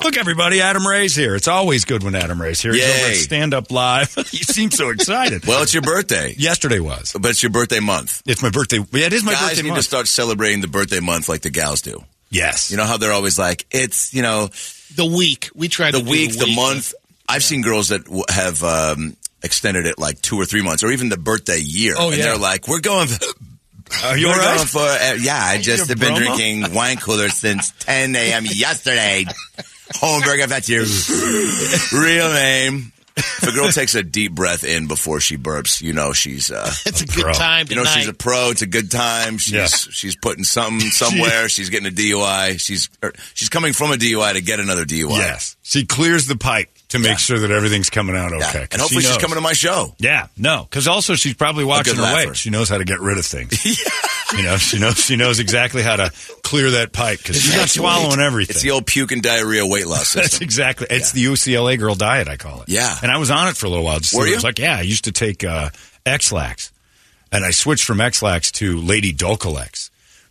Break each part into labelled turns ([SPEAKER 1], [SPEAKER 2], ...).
[SPEAKER 1] Look, everybody, Adam Ray's here. It's always good when Adam Ray's here. He's over at
[SPEAKER 2] Yay.
[SPEAKER 1] Stand Up Live. you seem so excited.
[SPEAKER 2] Well, it's your birthday,
[SPEAKER 1] Yesterday was.
[SPEAKER 2] but it's your birthday month.
[SPEAKER 1] It's my birthday. Yeah, it is my
[SPEAKER 2] Guys
[SPEAKER 1] birthday
[SPEAKER 2] need
[SPEAKER 1] month.
[SPEAKER 2] to start celebrating the birthday month like the gals do.
[SPEAKER 1] yes.
[SPEAKER 2] You know how they're always like, it's you know
[SPEAKER 3] The week. We tried
[SPEAKER 2] the
[SPEAKER 3] to do
[SPEAKER 2] week, the month. I've seen girls that w- have um, extended it like two or three months, or even the birthday year.
[SPEAKER 1] Oh,
[SPEAKER 2] and
[SPEAKER 1] yeah.
[SPEAKER 2] they're like, we're going.
[SPEAKER 1] Are you
[SPEAKER 2] we're
[SPEAKER 1] all right?
[SPEAKER 2] going for uh, yeah. I just have been drinking wine cooler since 10 a.m. yesterday. Holmberg, if that's your real name. If a girl takes a deep breath in before she burps, you know she's uh,
[SPEAKER 3] It's a
[SPEAKER 1] pro.
[SPEAKER 3] good time
[SPEAKER 2] You know,
[SPEAKER 3] tonight.
[SPEAKER 2] she's a pro. It's a good time. She's
[SPEAKER 1] Yeah.
[SPEAKER 2] she's putting something somewhere. she's getting a DUI. She's er, she's coming from a DUI to get another DUI.
[SPEAKER 1] Yes. She clears the pipe to make
[SPEAKER 2] Yeah.
[SPEAKER 1] sure that everything's coming out
[SPEAKER 2] Yeah. And hopefully
[SPEAKER 1] she
[SPEAKER 2] she's coming to my show.
[SPEAKER 1] Yeah, no, because also she's probably watching her weight. She knows how to get rid of things. You know, she knows she knows exactly how to clear that pipe because she's not swallowing
[SPEAKER 3] right.
[SPEAKER 1] everything.
[SPEAKER 2] It's the old puke and diarrhea weight loss
[SPEAKER 1] That's
[SPEAKER 2] system.
[SPEAKER 1] exactly. It's the UCLA girl diet, I call it.
[SPEAKER 2] Yeah.
[SPEAKER 1] And I was on it for a little while. Just
[SPEAKER 2] Were you?
[SPEAKER 1] It was like, yeah, I used to take uh, Ex-Lax, and I switched from Ex-Lax to Lady Dulcolax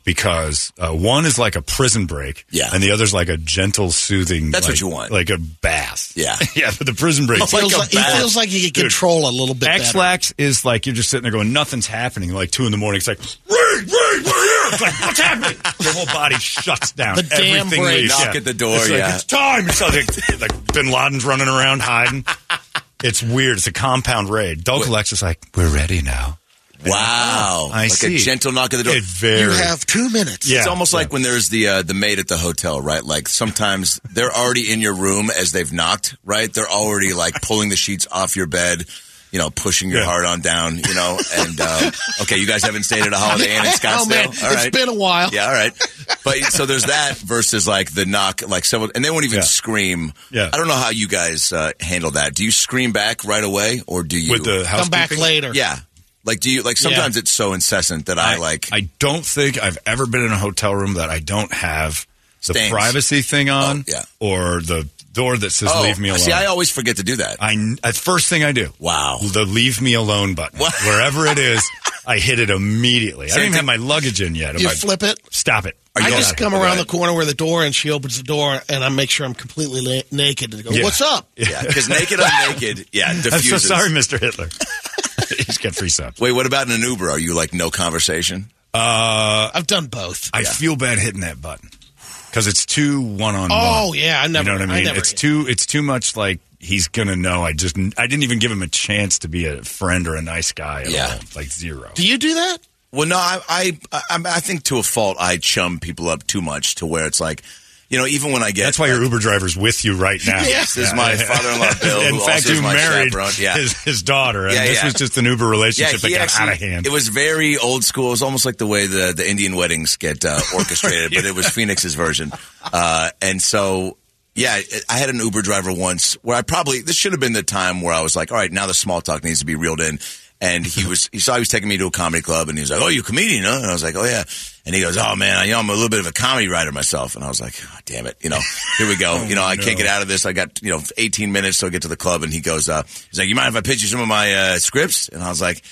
[SPEAKER 1] because uh, one is like a prison break,
[SPEAKER 2] Yeah.
[SPEAKER 1] and the other's like a gentle, soothing.
[SPEAKER 2] That's what you want.
[SPEAKER 1] like a bath.
[SPEAKER 2] Yeah.
[SPEAKER 1] yeah. But the prison break.
[SPEAKER 3] He feels
[SPEAKER 2] like a
[SPEAKER 3] like, he
[SPEAKER 2] bat.
[SPEAKER 3] feels like he can
[SPEAKER 1] Dude.
[SPEAKER 3] control a little bit better.
[SPEAKER 1] Ex-Lax is like you're just sitting there going, nothing's happening. Like two in the morning, it's like, Ray, Ray, we're here. It's like, what's happening? Your whole body shuts down.
[SPEAKER 3] The damn
[SPEAKER 1] Everything
[SPEAKER 3] break.
[SPEAKER 1] leaves.
[SPEAKER 2] Knock at the door,
[SPEAKER 1] It's like,
[SPEAKER 2] yeah.
[SPEAKER 1] it's time. It's like, like Bin Laden's running around hiding. It's weird. It's a compound raid. Dulcolax is like, we're ready now.
[SPEAKER 2] Wow.
[SPEAKER 1] I
[SPEAKER 2] like
[SPEAKER 1] see.
[SPEAKER 2] a gentle knock at the door.
[SPEAKER 1] It very.
[SPEAKER 3] You have two minutes.
[SPEAKER 1] Yeah.
[SPEAKER 2] It's almost like when there's the uh, the maid at the hotel, right? Like sometimes they're already in your room as they've knocked, right? They're already like pulling the sheets off your bed, you know, pushing your
[SPEAKER 1] Yeah.
[SPEAKER 2] heart on down, you know. And uh, okay, you guys haven't stayed at a Holiday Inn in Scottsdale,
[SPEAKER 3] Oh man,
[SPEAKER 2] all right?
[SPEAKER 3] it's been a while.
[SPEAKER 2] yeah, all right. But so there's that versus like the knock, like someone, and they won't even
[SPEAKER 1] Yeah.
[SPEAKER 2] scream.
[SPEAKER 1] Yeah.
[SPEAKER 2] I don't know how you guys uh, handle that. Do you scream back right away, or do you
[SPEAKER 1] with the
[SPEAKER 3] Come back later.
[SPEAKER 2] Yeah. Like, do you like? Sometimes it's so incessant that I, like.
[SPEAKER 1] I don't think I've ever been in a hotel room that I don't have the
[SPEAKER 2] Stings.
[SPEAKER 1] privacy thing oh, on,
[SPEAKER 2] Oh, yeah.
[SPEAKER 1] or the door that says
[SPEAKER 2] oh,
[SPEAKER 1] "Leave me alone."
[SPEAKER 2] see, I always forget to do that.
[SPEAKER 1] I that's first thing I do.
[SPEAKER 2] Wow.
[SPEAKER 1] the "Leave me alone" button,
[SPEAKER 2] What?
[SPEAKER 1] wherever it is, I hit it immediately. I
[SPEAKER 2] Same
[SPEAKER 1] don't even
[SPEAKER 2] thing-
[SPEAKER 1] have my luggage in yet. I'm
[SPEAKER 3] You
[SPEAKER 1] like,
[SPEAKER 3] flip it.
[SPEAKER 1] Stop it!
[SPEAKER 3] I just
[SPEAKER 2] on-
[SPEAKER 3] come around
[SPEAKER 2] Right.
[SPEAKER 3] the corner where the door and she opens the door and I make sure I'm completely la- naked and go,
[SPEAKER 1] Yeah.
[SPEAKER 3] "What's up?"
[SPEAKER 2] Yeah, because naked on naked, yeah,
[SPEAKER 1] I'm
[SPEAKER 2] diffuses.
[SPEAKER 1] so sorry, Mister Hitler. He's got free subs.
[SPEAKER 2] Wait, what about in an Uber? Are you like no conversation?
[SPEAKER 1] Uh,
[SPEAKER 3] I've done both.
[SPEAKER 1] I feel bad hitting that button because it's too one on one.
[SPEAKER 3] Oh yeah, I never.
[SPEAKER 1] you know what I mean?
[SPEAKER 3] never
[SPEAKER 1] it's too it's too much like he's gonna know. I just I didn't even give him a chance to be a friend or a nice guy at
[SPEAKER 2] Yeah.
[SPEAKER 1] all. Like zero.
[SPEAKER 3] Do you do that?
[SPEAKER 2] Well, no, I, I, I, I think to a fault, I chum people up too much to where it's like, you know, even when I get
[SPEAKER 1] That's why your Uber driver's with you right now.
[SPEAKER 2] Yes, this is my father-in-law, Bill,
[SPEAKER 1] In
[SPEAKER 2] who
[SPEAKER 1] fact, you
[SPEAKER 2] my
[SPEAKER 1] married.
[SPEAKER 2] Yeah.
[SPEAKER 1] his, his daughter, and
[SPEAKER 2] Yeah,
[SPEAKER 1] this
[SPEAKER 2] yeah.
[SPEAKER 1] was just an Uber relationship that got
[SPEAKER 2] actually-
[SPEAKER 1] out of hand.
[SPEAKER 2] It was very old school. It was almost like the way the, the Indian weddings get uh, orchestrated, but it was Phoenix's version. Uh, and so, yeah, I had an Uber driver once where I probably, this should have been the time where I was like, all right, now the small talk needs to be reeled in. And he was, he saw he was taking me to a comedy club and he was like, oh, you a comedian, huh? And I was like, oh, yeah. And he goes, oh, man, I, you know, I'm a little bit of a comedy writer myself. And I was like, oh, damn it. You know, here we go. you know, I can't get out of this. I got, you know, 18 minutes till I get to the club. And he goes, uh, he's like, you mind if I pitch you some of my uh, scripts? And I was like,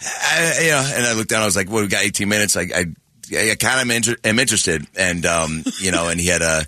[SPEAKER 2] I, you know, and I looked down. I was like, "Well, we got 18 minutes. I, I, I kind of inter- am interested." And um, you know, and he had a,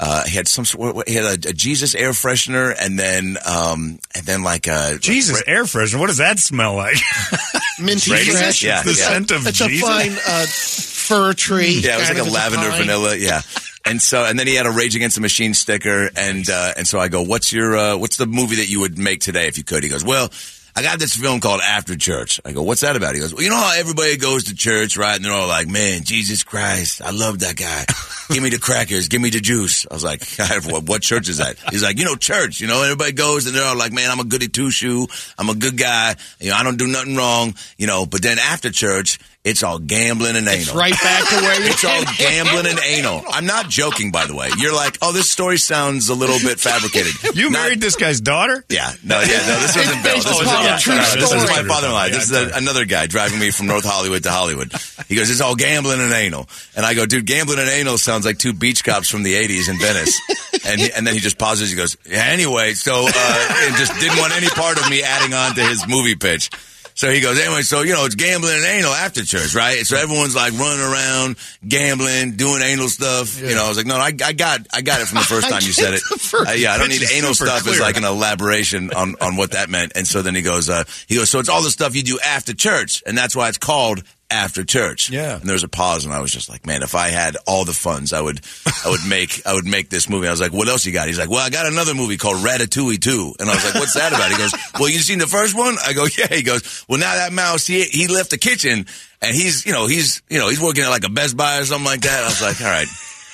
[SPEAKER 2] uh, he had some sort. He had a, a Jesus air freshener, and then, um, and then like a
[SPEAKER 1] Jesus, air freshener. What does that smell like?
[SPEAKER 3] Minty
[SPEAKER 2] Raisins?
[SPEAKER 3] fresh.
[SPEAKER 2] Yeah,
[SPEAKER 1] the
[SPEAKER 2] yeah.
[SPEAKER 1] scent of
[SPEAKER 3] It's
[SPEAKER 1] Jesus.
[SPEAKER 3] a fine uh, fir tree.
[SPEAKER 2] Yeah, it was like a lavender
[SPEAKER 3] pine.
[SPEAKER 2] vanilla. Yeah. And so, and then he had a Rage Against the Machine sticker, and uh, and so I go, "What's your uh, what's the movie that you would make today if you could?" He goes, "Well, I got this film called After Church. I go, what's that about? He goes, well, you know how everybody goes to church, right? And they're all like, man, Jesus Christ, I love that guy. Give me the crackers, give me the juice. I was like, what, what church is that? He's like, you know, church. You know, everybody goes and they're all like, man, I'm a goody two shoe. I'm a good guy. You know, I don't do nothing wrong. You know, but then after church, it's all gambling and anal.
[SPEAKER 3] It's right back to where you
[SPEAKER 2] It's all gambling and anal. I'm not joking, by the way. You're like, oh, this story sounds a little bit fabricated.
[SPEAKER 1] You
[SPEAKER 2] Not-
[SPEAKER 1] married this guy's daughter?
[SPEAKER 2] Yeah, no, yeah, no, this wasn't Bill. This was, yeah,
[SPEAKER 3] a true
[SPEAKER 2] no, this is my father-in-law.
[SPEAKER 1] Yeah,
[SPEAKER 2] This is a, another guy driving me from North Hollywood to Hollywood. He goes, it's all gambling and anal. And I go, dude, gambling and anal sounds like two beach cops from the 80s in Venice. And, he, and then he just pauses. He goes, yeah, anyway, so, uh, and just didn't want any part of me adding on to his movie pitch. So he goes, anyway, so, you know, it's gambling and anal after church, right? So everyone's like running around, gambling, doing anal stuff. You know, I was like, no, I, I got, I got it from the first time you said it. Uh, yeah, I don't need anal stuff as like an elaboration on, on what that meant. And so then he goes, uh, he goes, so it's all the stuff you do after church. And that's why it's called after church.
[SPEAKER 1] Yeah.
[SPEAKER 2] And there was a pause and I was just like, man, if I had all the funds, I would, I would make, I would make this movie. I was like, what else you got? He's like, well, I got another movie called Ratatouille 2. And I was like, what's that about? He goes, well, you seen the first one? I go, yeah. He goes, well, now that mouse, he, he left the kitchen and he's, you know, he's, you know, he's working at like a Best Buy or something like that. I was like, all right.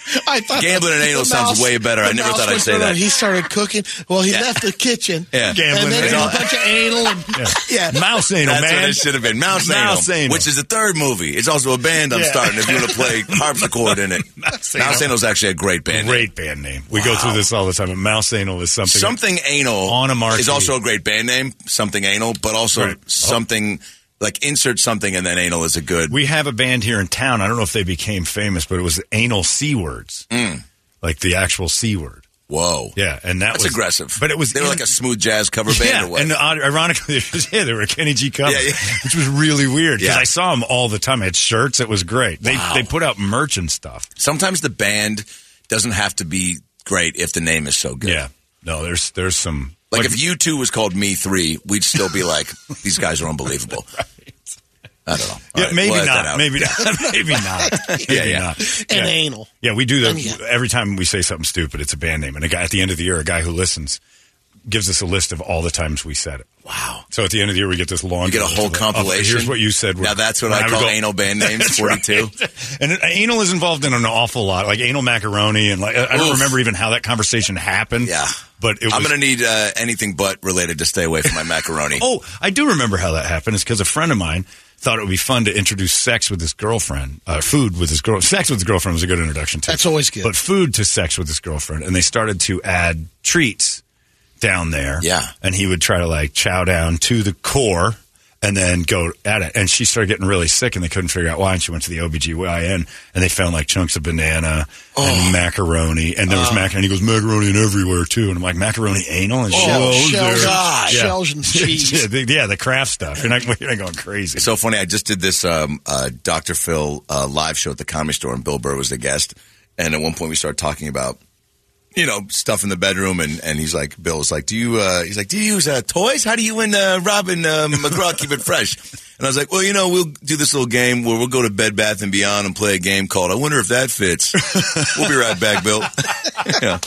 [SPEAKER 3] I thought
[SPEAKER 2] Gambling and anal sounds way better. I never thought I'd say that.
[SPEAKER 3] He started cooking. Well, he left the kitchen.
[SPEAKER 2] Yeah.
[SPEAKER 1] Gambling
[SPEAKER 3] and then
[SPEAKER 1] and
[SPEAKER 3] there was
[SPEAKER 1] anal.
[SPEAKER 3] a bunch of anal. And,
[SPEAKER 1] Yeah. Mouse anal,
[SPEAKER 2] That's
[SPEAKER 1] man.
[SPEAKER 2] what it should have been. Mouse,
[SPEAKER 1] Mouse
[SPEAKER 2] Anal,
[SPEAKER 1] Anal.
[SPEAKER 2] which is the third movie. It's also a band I'm
[SPEAKER 1] Yeah.
[SPEAKER 2] starting if you want to play harpsichord in it.
[SPEAKER 1] Mouse
[SPEAKER 2] Mouse,
[SPEAKER 1] Anal.
[SPEAKER 2] Anal is actually a great band. name.
[SPEAKER 1] Great band name. We go through this all the time. But Mouse anal is something.
[SPEAKER 2] Something Anal
[SPEAKER 1] On a marquee.
[SPEAKER 2] is also a great band name. Something Anal, but also
[SPEAKER 1] Right. Oh.
[SPEAKER 2] something like insert something and then Anal is a good.
[SPEAKER 1] We have a band here in town. I don't know if they became famous, but it was anal c words, mm. like the actual c word.
[SPEAKER 2] whoa.
[SPEAKER 1] Yeah, and that
[SPEAKER 2] That's
[SPEAKER 1] was
[SPEAKER 2] aggressive.
[SPEAKER 1] But it was
[SPEAKER 2] they were
[SPEAKER 1] in-
[SPEAKER 2] like a smooth jazz cover band
[SPEAKER 1] yeah,
[SPEAKER 2] or what?
[SPEAKER 1] and ironically, yeah, they were a Kenny G cover,
[SPEAKER 2] Yeah, yeah.
[SPEAKER 1] which was really weird because
[SPEAKER 2] Yeah.
[SPEAKER 1] I saw them all the time. I had shirts. It was great. They
[SPEAKER 2] Wow.
[SPEAKER 1] they put out merch and stuff.
[SPEAKER 2] Sometimes the band doesn't have to be great if the name is so good.
[SPEAKER 1] Yeah, no, there's there's some
[SPEAKER 2] Like, if you two was called Me Three, we'd still be like, these guys are unbelievable. I don't know.
[SPEAKER 1] Yeah,
[SPEAKER 2] right,
[SPEAKER 1] maybe
[SPEAKER 2] we'll edit that
[SPEAKER 1] not, maybe not, maybe not, maybe
[SPEAKER 2] Yeah, yeah.
[SPEAKER 1] not.
[SPEAKER 3] and
[SPEAKER 1] yeah.
[SPEAKER 3] anal.
[SPEAKER 1] Yeah, we do that
[SPEAKER 3] yeah.
[SPEAKER 1] every time we say something stupid. It's a band name, and a guy at the end of the year, a guy who listens, gives us a list of all the times we said it.
[SPEAKER 2] Wow.
[SPEAKER 1] So at the end of the year, we get this long.
[SPEAKER 2] You get a whole compilation.
[SPEAKER 1] Here's what you said.
[SPEAKER 2] Now that's what
[SPEAKER 1] And
[SPEAKER 2] I call
[SPEAKER 1] go-
[SPEAKER 2] anal band names.
[SPEAKER 1] That's
[SPEAKER 2] Forty-two.
[SPEAKER 1] right. And anal is involved in an awful lot, like anal macaroni, and like I I don't
[SPEAKER 2] Oof.
[SPEAKER 1] remember even how that conversation happened.
[SPEAKER 2] Yeah.
[SPEAKER 1] but it was.
[SPEAKER 2] I'm going to need uh, anything but related to stay away from my macaroni.
[SPEAKER 1] Oh, I do remember how that happened. It's because a friend of mine thought it would be fun to introduce sex with his girlfriend, uh, food with his girl. Sex with his girlfriend was a good introduction too.
[SPEAKER 3] That's always good.
[SPEAKER 1] But food to sex with his girlfriend, and they started to add treats down there.
[SPEAKER 2] Yeah.
[SPEAKER 1] and he would try to like chow down to the core. And then go at it. And she started getting really sick and they couldn't figure out why. And she went to the OBGYN and they found like chunks of banana
[SPEAKER 2] Oh.
[SPEAKER 1] and macaroni. And there was macaroni. And He goes, macaroni and everywhere too. And I'm like, macaroni anal and
[SPEAKER 3] Oh,
[SPEAKER 1] shells.
[SPEAKER 3] shells,
[SPEAKER 1] there.
[SPEAKER 3] God. shells and cheese.
[SPEAKER 1] yeah, the, yeah, the Kraft stuff. You're not, you're not going crazy.
[SPEAKER 2] It's so funny. I just did this um, uh, Dr. Phil uh, live show at the Comedy Store, and Bill Burr was the guest. And at one point, we started talking about, you know, stuff in the bedroom, and, and he's like, Bill's like, "Do you?" Uh, he's like, "Do you use uh, toys? How do you and uh, Robin uh, McGraw keep it fresh?" And I was like, "Well, you know, we'll do this little game where we'll go to Bed Bath and Beyond and play a game called I wonder if that fits." we'll be right back, Bill. yeah.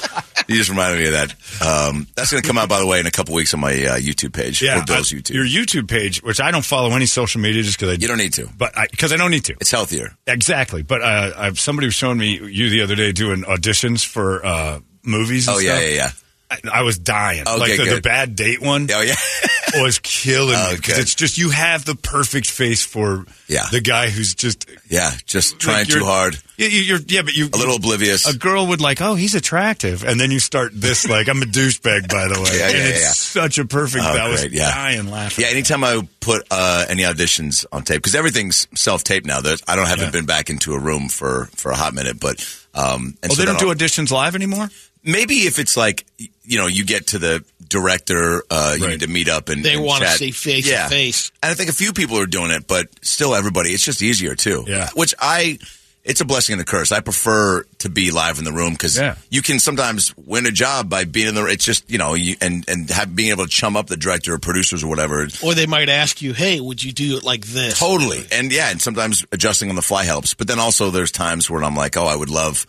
[SPEAKER 2] You just reminded me of that. Um, that's going to come out, by the way, in a couple weeks on my uh, YouTube page
[SPEAKER 1] yeah,
[SPEAKER 2] or Bill's
[SPEAKER 1] I-
[SPEAKER 2] YouTube.
[SPEAKER 1] Your YouTube page, which I don't follow any social media just because I
[SPEAKER 2] you don't need to.
[SPEAKER 1] but because I, don't need to.
[SPEAKER 2] It's healthier.
[SPEAKER 1] Exactly. But uh, I've, somebody was showing me you the other day doing auditions for uh, movies. And
[SPEAKER 2] Oh yeah, yeah, yeah.
[SPEAKER 1] I, I was dying.
[SPEAKER 2] Okay,
[SPEAKER 1] like the, the bad date one
[SPEAKER 2] Oh yeah.
[SPEAKER 1] was killing
[SPEAKER 2] Oh,
[SPEAKER 1] me because it's just you have the perfect face for
[SPEAKER 2] Yeah.
[SPEAKER 1] the guy who's just
[SPEAKER 2] Yeah, just trying
[SPEAKER 1] like,
[SPEAKER 2] too hard.
[SPEAKER 1] Yeah, you- you're yeah, but you
[SPEAKER 2] A little oblivious.
[SPEAKER 1] a girl would like, oh, he's attractive, and then you start this like, I'm a douchebag, by the way,
[SPEAKER 2] Yeah, yeah,
[SPEAKER 1] and it's
[SPEAKER 2] yeah.
[SPEAKER 1] such a perfect.
[SPEAKER 2] Oh,
[SPEAKER 1] I was
[SPEAKER 2] great, yeah.
[SPEAKER 1] dying laughing.
[SPEAKER 2] Yeah, anytime I put uh, any auditions on tape, because everything's self-taped now. There's, I don't haven't
[SPEAKER 1] Yeah.
[SPEAKER 2] been back into a room for, for a hot minute, but um, and
[SPEAKER 1] Oh,
[SPEAKER 2] so
[SPEAKER 1] they don't do auditions live anymore.
[SPEAKER 2] Maybe if it's like you know you get to the director, uh, you
[SPEAKER 1] Right.
[SPEAKER 2] need to meet up and
[SPEAKER 3] They want to see face to face.
[SPEAKER 2] And I think a few people are doing it, but still everybody. It's just easier too.
[SPEAKER 1] Yeah.
[SPEAKER 2] Which I, it's a blessing and a curse. I prefer to be live in the room because
[SPEAKER 1] Yeah.
[SPEAKER 2] you can sometimes win a job by being in the. It's just you know you and and have, being able to chum up the director or producers or whatever.
[SPEAKER 3] Or they might ask you, hey, would you do it like this?
[SPEAKER 2] Totally. And yeah, and sometimes adjusting on the fly helps. But then also there's times where I'm like, oh, I would love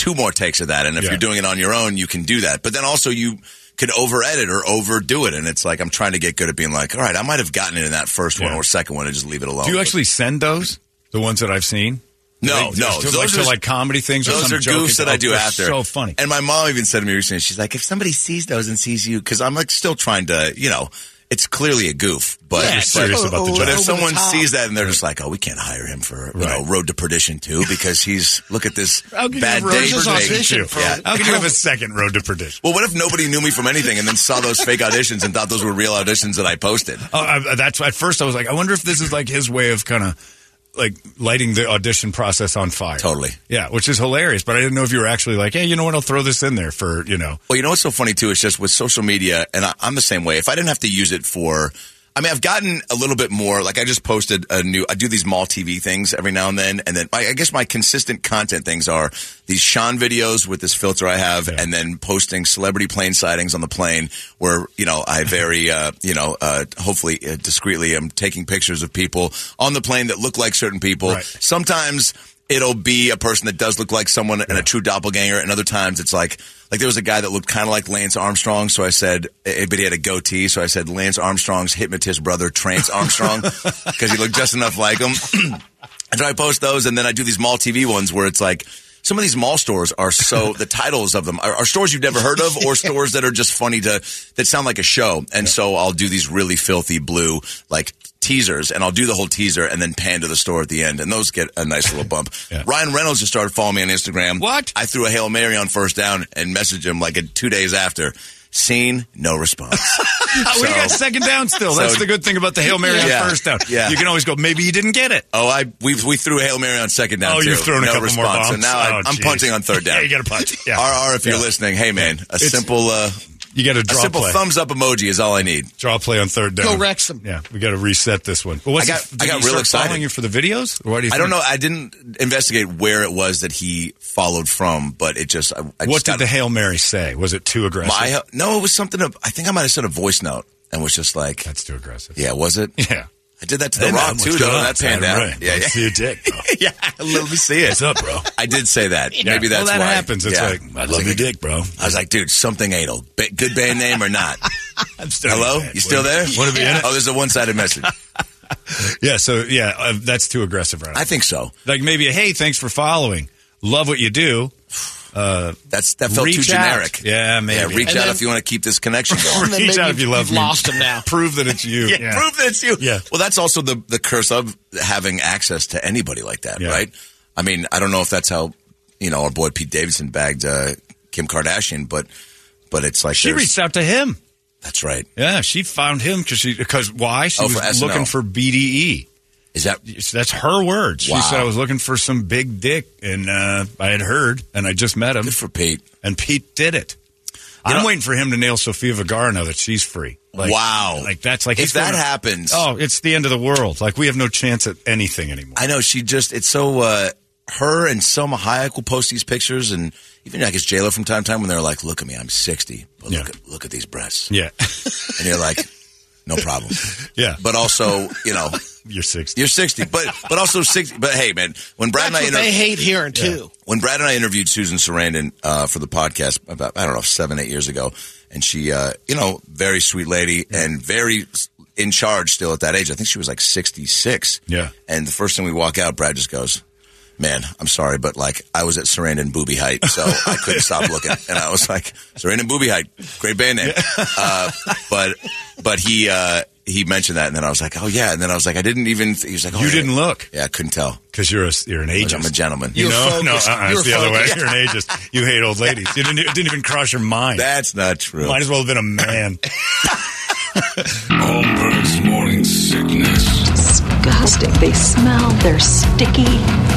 [SPEAKER 2] two more takes of that. And if
[SPEAKER 1] Yeah.
[SPEAKER 2] you're doing it on your own, you can do that. But then also you could over edit or overdo it. And it's like, I'm trying to get good at being like, all right, I might have gotten it in that first one or second one and just leave it alone.
[SPEAKER 1] Do you actually send those? The ones that I've seen?
[SPEAKER 2] No,
[SPEAKER 1] Like,
[SPEAKER 2] no. Those
[SPEAKER 1] like,
[SPEAKER 2] are-
[SPEAKER 1] like comedy things. or
[SPEAKER 2] Those are goofs that I
[SPEAKER 1] oh,
[SPEAKER 2] do
[SPEAKER 1] they're
[SPEAKER 2] after.
[SPEAKER 1] So funny.
[SPEAKER 2] And my mom even said to me recently, she's like, if somebody sees those and sees you, because I'm like still trying to, you know, it's clearly a goof, but,
[SPEAKER 1] Yeah,
[SPEAKER 2] but-
[SPEAKER 1] serious about the
[SPEAKER 2] but
[SPEAKER 1] job.
[SPEAKER 2] if someone sees that and they're just like, oh, we can't hire him for you know Road to Perdition too because he's look at this
[SPEAKER 1] How can you
[SPEAKER 2] bad day
[SPEAKER 1] Road
[SPEAKER 3] Where's his
[SPEAKER 2] for taking-
[SPEAKER 3] audition
[SPEAKER 1] Too.
[SPEAKER 3] for-
[SPEAKER 2] Yeah.
[SPEAKER 1] How can you have a second road to perdition?
[SPEAKER 2] Well, what if nobody knew me from anything and then saw those fake auditions and thought those were real auditions that I posted?
[SPEAKER 1] Oh, I, that's at first I was like, I wonder if this is like his way of kind of like lighting the audition process on fire.
[SPEAKER 2] Totally.
[SPEAKER 1] Yeah, which is hilarious. But I didn't know if you were actually like, hey, you know what? I'll throw this in there for you know.
[SPEAKER 2] Well, you know what's so funny too? It's just with social media, and I, I'm the same way. If I didn't have to use it for, I mean, I've gotten a little bit more. Like I just posted a new. I do these mall TV things every now and then, and then I, I guess my consistent content things are these Sean videos with this filter I have,
[SPEAKER 1] Yeah.
[SPEAKER 2] and then posting celebrity plane sightings on the plane, where you know I very, uh, you know, uh, hopefully uh, discreetly, am taking pictures of people on the plane that look like certain people.
[SPEAKER 1] Right.
[SPEAKER 2] Sometimes it'll be a person that does look like someone and a true doppelganger, and other times it's like like there was a guy that looked kind of like Lance Armstrong, so I said, eh, but he had a goatee, so I said Lance Armstrong's hypnotist brother, Trance Armstrong, because he looked just enough like him. and so I post those, and then I do these mall TV ones where it's like. Some of these mall stores are so the titles of them are, are stores you've never heard of or stores that are just funny to that sound like a show. And so I'll do these really filthy blue like teasers and I'll do the whole teaser and then pan to the store at the end and those get a nice little bump.
[SPEAKER 1] Yeah.
[SPEAKER 2] Ryan Reynolds just started following me on Instagram.
[SPEAKER 1] What?
[SPEAKER 2] I threw a Hail Mary on first down and messaged him like a, two days after. Seen, no response.
[SPEAKER 1] we got second down still. That's
[SPEAKER 2] so-
[SPEAKER 1] the good thing about the hail mary
[SPEAKER 2] Yeah.
[SPEAKER 1] on first down.
[SPEAKER 2] Yeah.
[SPEAKER 1] you can always go. Maybe you didn't get it.
[SPEAKER 2] oh, I we we threw a Hail Mary on second down.
[SPEAKER 1] Oh,
[SPEAKER 2] too.
[SPEAKER 1] you've thrown a
[SPEAKER 2] no
[SPEAKER 1] couple
[SPEAKER 2] response.
[SPEAKER 1] more bombs.
[SPEAKER 2] So now I,
[SPEAKER 1] Oh,
[SPEAKER 2] I'm
[SPEAKER 1] geez.
[SPEAKER 2] punting on third down.
[SPEAKER 1] Yeah, you got to punch. Yeah,
[SPEAKER 2] RR, if you're listening, hey man, a
[SPEAKER 1] It's-
[SPEAKER 2] simple uh,
[SPEAKER 1] You got to
[SPEAKER 2] a
[SPEAKER 1] draw
[SPEAKER 2] simple
[SPEAKER 1] play.
[SPEAKER 2] thumbs up emoji is all I need.
[SPEAKER 1] Draw play on third down.
[SPEAKER 3] Go Wrexham.
[SPEAKER 1] Yeah, we got to reset this one. But what's
[SPEAKER 2] I got-
[SPEAKER 1] the-
[SPEAKER 2] I got
[SPEAKER 1] he
[SPEAKER 2] real
[SPEAKER 1] start
[SPEAKER 2] excited.
[SPEAKER 1] following you for the videos? Or why do you
[SPEAKER 2] I don't know. I didn't investigate where it was that he followed from, but it just. I, I
[SPEAKER 1] What
[SPEAKER 2] just
[SPEAKER 1] did
[SPEAKER 2] got-
[SPEAKER 1] the hail mary say? Was it too aggressive?
[SPEAKER 2] My no, it was something. Of, I think I might have sent a voice note and was just like,
[SPEAKER 1] That's too aggressive.
[SPEAKER 2] "Yeah, was it?
[SPEAKER 1] Yeah.
[SPEAKER 2] I did that to the Rock too, though. That panned out. Yeah, yeah,
[SPEAKER 1] See your dick. bro.
[SPEAKER 2] yeah. Let me see it.
[SPEAKER 1] What's up, bro?
[SPEAKER 2] I did say that.
[SPEAKER 1] Yeah.
[SPEAKER 2] Maybe that's
[SPEAKER 1] well, that
[SPEAKER 2] why.
[SPEAKER 1] happens. It's
[SPEAKER 2] Yeah.
[SPEAKER 1] like I love
[SPEAKER 2] like,
[SPEAKER 1] your dick, bro.
[SPEAKER 2] I was like, dude, something anal. Ba- good band name or not?
[SPEAKER 1] I'm still
[SPEAKER 2] Hello, you still there?
[SPEAKER 1] Want to be in it?
[SPEAKER 2] Oh, there's a one-sided message.
[SPEAKER 1] Yeah. So yeah, uh, that's too aggressive, right?
[SPEAKER 2] I think so.
[SPEAKER 1] like maybe, hey, thanks for following. Love what you do.
[SPEAKER 2] That's that felt
[SPEAKER 1] Reach
[SPEAKER 2] too
[SPEAKER 1] out.
[SPEAKER 2] generic.
[SPEAKER 1] Yeah, maybe.
[SPEAKER 2] Yeah, reach
[SPEAKER 3] And
[SPEAKER 2] out
[SPEAKER 3] then-
[SPEAKER 2] if you want to keep this connection going.
[SPEAKER 1] Reach
[SPEAKER 3] maybe
[SPEAKER 1] out if you love
[SPEAKER 3] you've
[SPEAKER 1] me.
[SPEAKER 3] lost him now.
[SPEAKER 1] Prove that it's you.
[SPEAKER 2] Yeah, prove that it's you.
[SPEAKER 1] Yeah.
[SPEAKER 2] Well, that's also the the curse of having access to anybody like that,
[SPEAKER 1] Yeah.
[SPEAKER 2] right? I mean, I don't know if that's how you know our boy Pete Davidson bagged uh, Kim Kardashian, but but it's like
[SPEAKER 1] She reached out to him.
[SPEAKER 2] That's right.
[SPEAKER 1] Yeah, she found him because she because why she
[SPEAKER 2] Oh,
[SPEAKER 1] was
[SPEAKER 2] for
[SPEAKER 1] looking for BDE.
[SPEAKER 2] Is that
[SPEAKER 1] That's her words. She said I was looking for some big dick, and uh, I had heard, and I just met him,
[SPEAKER 2] good for Pete?
[SPEAKER 1] and Pete did it. I'm
[SPEAKER 2] know-
[SPEAKER 1] waiting for him to nail Sofia Vergara now that she's free. Like,
[SPEAKER 2] wow,
[SPEAKER 1] like that's like
[SPEAKER 2] if that
[SPEAKER 1] going-
[SPEAKER 2] happens,
[SPEAKER 1] Oh, it's the end of the world. Like we have no chance at anything anymore.
[SPEAKER 2] I know she just it's so uh her and Salma Hayek will post these pictures and even I guess JLo from time to time when they're like, Look at me, I'm sixty, but look at look at these breasts.
[SPEAKER 1] yeah,
[SPEAKER 2] And you're like, No problem.
[SPEAKER 1] yeah.
[SPEAKER 2] But also, you know,
[SPEAKER 1] you're 60.
[SPEAKER 2] you're sixty. But but also sixty but hey man, when Brad
[SPEAKER 3] That's
[SPEAKER 2] and I inter-
[SPEAKER 3] they hate hearing too.
[SPEAKER 2] when Brad and I interviewed Susan Sarandon uh, for the podcast about I don't know seven eight years ago, and she, uh, you know, very sweet lady and very in charge still at that age. I think she was like sixty six.
[SPEAKER 1] Yeah.
[SPEAKER 2] And the first thing we walk out, Brad just goes, "Man, I'm sorry, but like I was at Sarandon Booby Height, so I couldn't stop looking." And I was like, "Sarandon Booby Height, great band name." Uh, but but he. Uh, he mentioned that, and then I was like, "Oh yeah," and then I was like, "I didn't even." He was like, oh,
[SPEAKER 1] You
[SPEAKER 2] yeah.
[SPEAKER 1] didn't look
[SPEAKER 2] Yeah, I couldn't tell.
[SPEAKER 1] because you're a, you're an ageist.
[SPEAKER 2] I'm a gentleman.
[SPEAKER 3] You're
[SPEAKER 1] no, no,
[SPEAKER 3] focused.
[SPEAKER 1] uh-uh,
[SPEAKER 3] You're
[SPEAKER 1] it's the other way. You're an ageist. You hate old ladies. You didn't, it didn't even cross your mind.
[SPEAKER 2] That's not true.
[SPEAKER 1] Might as well have been a man.
[SPEAKER 4] Holmberg's morning sickness.
[SPEAKER 5] Disgusting. They smell, they're sticky,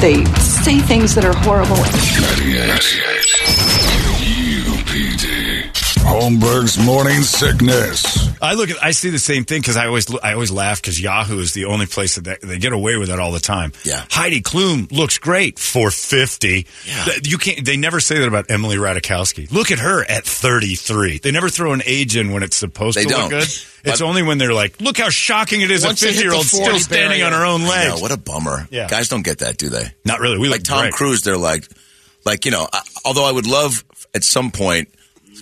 [SPEAKER 5] they say things that are horrible.
[SPEAKER 4] 98. UPD. Holmberg's morning sickness.
[SPEAKER 1] I look at, I see the same thing because I always, I always laugh because Yahoo is the only place that they, they get away with it all the time.
[SPEAKER 2] Yeah.
[SPEAKER 1] Heidi Klum looks great for fifty.
[SPEAKER 2] Yeah.
[SPEAKER 1] You can't. They never say that about Emily Ratajkowski. Look at her at thirty three. They never throw an age in when it's supposed
[SPEAKER 2] They
[SPEAKER 1] to
[SPEAKER 2] don't.
[SPEAKER 1] look good. It's
[SPEAKER 2] But-
[SPEAKER 1] only when they're like, look how shocking it is a
[SPEAKER 3] they
[SPEAKER 1] fifty year old still standing
[SPEAKER 3] barrier.
[SPEAKER 1] on her own
[SPEAKER 2] I
[SPEAKER 1] legs.
[SPEAKER 2] know, what a bummer.
[SPEAKER 1] Yeah.
[SPEAKER 2] Guys don't get that, do they?
[SPEAKER 1] Not really. We
[SPEAKER 2] Like
[SPEAKER 1] look
[SPEAKER 2] Tom
[SPEAKER 1] great.
[SPEAKER 2] Cruise, they're like, like you know. I, although I would love at some point,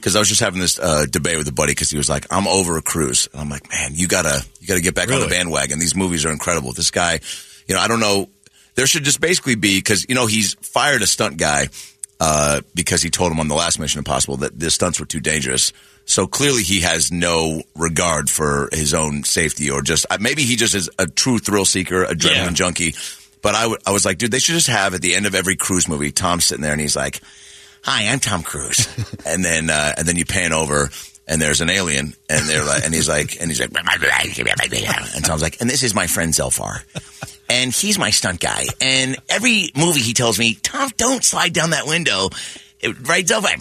[SPEAKER 2] because I was just having this uh, debate with a buddy because he was like, "I'm over a cruise," and I'm like, "Man, you gotta you gotta get back on the bandwagon. These movies are incredible. This guy, you know, I don't know. There should just basically be because you know he's fired a stunt guy uh, because he told him on the last Mission Impossible that the stunts were too dangerous. So clearly he has no regard for his own safety or just uh, maybe he just is a true thrill seeker, adrenaline
[SPEAKER 3] Yeah.
[SPEAKER 2] junkie. But I, w- I was like, dude, they should just have at the end of every cruise movie, Tom sitting there and he's like, "Hi, I'm Tom Cruise," and then uh, and then you pan over and there's an alien and they're like, and he's like, and he's like, and Tom's like, and this is my friend Zelfar. And he's my stunt guy. And every movie he tells me, Tom, don't slide down that window. It- Right, Zelfar.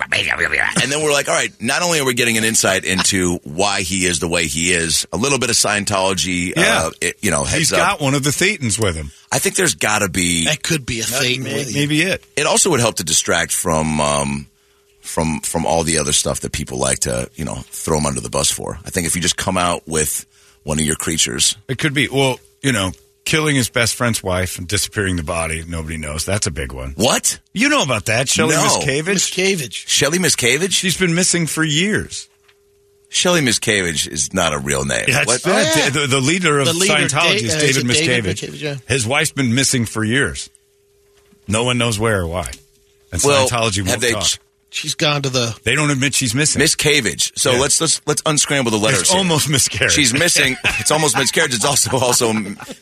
[SPEAKER 2] And then we're like, all right, not only are we getting an insight into why he is the way he is, a little bit of Scientology,
[SPEAKER 1] Yeah.
[SPEAKER 2] uh, it- you know, heads
[SPEAKER 1] He's
[SPEAKER 2] up.
[SPEAKER 1] got one of the Thetans with him.
[SPEAKER 2] I think there's got to be
[SPEAKER 3] That could be a thing. with.
[SPEAKER 1] Maybe it.
[SPEAKER 2] it also would help to distract from um, from from all the other stuff that people like to you know throw them under the bus for. I think if you just come out with one of your creatures,
[SPEAKER 1] It could be. Well, you know, killing his best friend's wife and disappearing the body. Nobody knows. That's a big one.
[SPEAKER 2] what
[SPEAKER 1] You know about that, Shelley
[SPEAKER 2] No.
[SPEAKER 1] Miscavige?
[SPEAKER 3] Miscavige.
[SPEAKER 2] Shelley Miscavige?
[SPEAKER 1] She's been missing for years.
[SPEAKER 2] Shelley Miscavige is not a real name.
[SPEAKER 1] That's
[SPEAKER 2] What-
[SPEAKER 1] that.
[SPEAKER 3] yeah.
[SPEAKER 1] The, the leader of
[SPEAKER 3] The leader,
[SPEAKER 1] Scientology
[SPEAKER 3] Da-
[SPEAKER 1] is
[SPEAKER 3] uh,
[SPEAKER 1] David
[SPEAKER 3] is it David
[SPEAKER 1] Miscavige.
[SPEAKER 3] Miscavige, yeah.
[SPEAKER 1] His wife's been missing for years. No one knows where or why. And
[SPEAKER 2] Well,
[SPEAKER 1] Scientology won't
[SPEAKER 2] have they
[SPEAKER 1] talk.
[SPEAKER 3] She's gone to the.
[SPEAKER 1] They don't admit she's missing.
[SPEAKER 2] Miscavige. So
[SPEAKER 1] Yeah.
[SPEAKER 2] let's let's let's unscramble the letters.
[SPEAKER 1] it's
[SPEAKER 2] here.
[SPEAKER 1] almost miscarriage.
[SPEAKER 2] She's missing. It's almost miscarriage. It's also also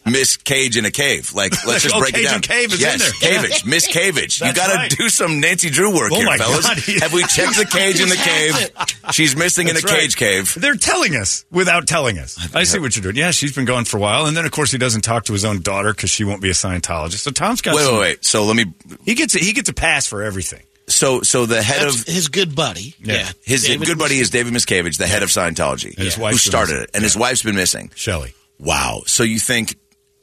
[SPEAKER 2] Miss Cage in a cave. Like let's just
[SPEAKER 1] Oh,
[SPEAKER 2] break
[SPEAKER 1] Cage
[SPEAKER 2] it down.
[SPEAKER 1] and Cave is in
[SPEAKER 2] yes,
[SPEAKER 1] there.
[SPEAKER 2] Cavage, Miss Cavage. You
[SPEAKER 1] That's
[SPEAKER 2] got to
[SPEAKER 1] right.
[SPEAKER 2] do some Nancy Drew work
[SPEAKER 1] Oh
[SPEAKER 2] here,
[SPEAKER 1] my
[SPEAKER 2] fellas.
[SPEAKER 1] God.
[SPEAKER 2] Have we checked the cage in the cave? She's missing in a
[SPEAKER 1] That's right.
[SPEAKER 2] cage cave.
[SPEAKER 1] They're telling us without telling us. I see what you're doing. Yeah, she's been gone for a while, and then of course he doesn't talk to his own daughter because she won't be a Scientologist. So Tom's got.
[SPEAKER 2] Wait,
[SPEAKER 1] some-
[SPEAKER 2] wait, wait. So let me.
[SPEAKER 1] He gets a, he gets a pass for everything.
[SPEAKER 2] So so the head
[SPEAKER 3] That's
[SPEAKER 2] of
[SPEAKER 3] his good buddy.
[SPEAKER 1] Yeah.
[SPEAKER 3] Yeah.
[SPEAKER 2] his
[SPEAKER 3] David
[SPEAKER 2] good buddy is David Miscavige, the head of Scientology,
[SPEAKER 1] And his
[SPEAKER 2] who started
[SPEAKER 1] missing.
[SPEAKER 2] it, and his wife's been missing.
[SPEAKER 1] Shelley,
[SPEAKER 2] Wow. So you think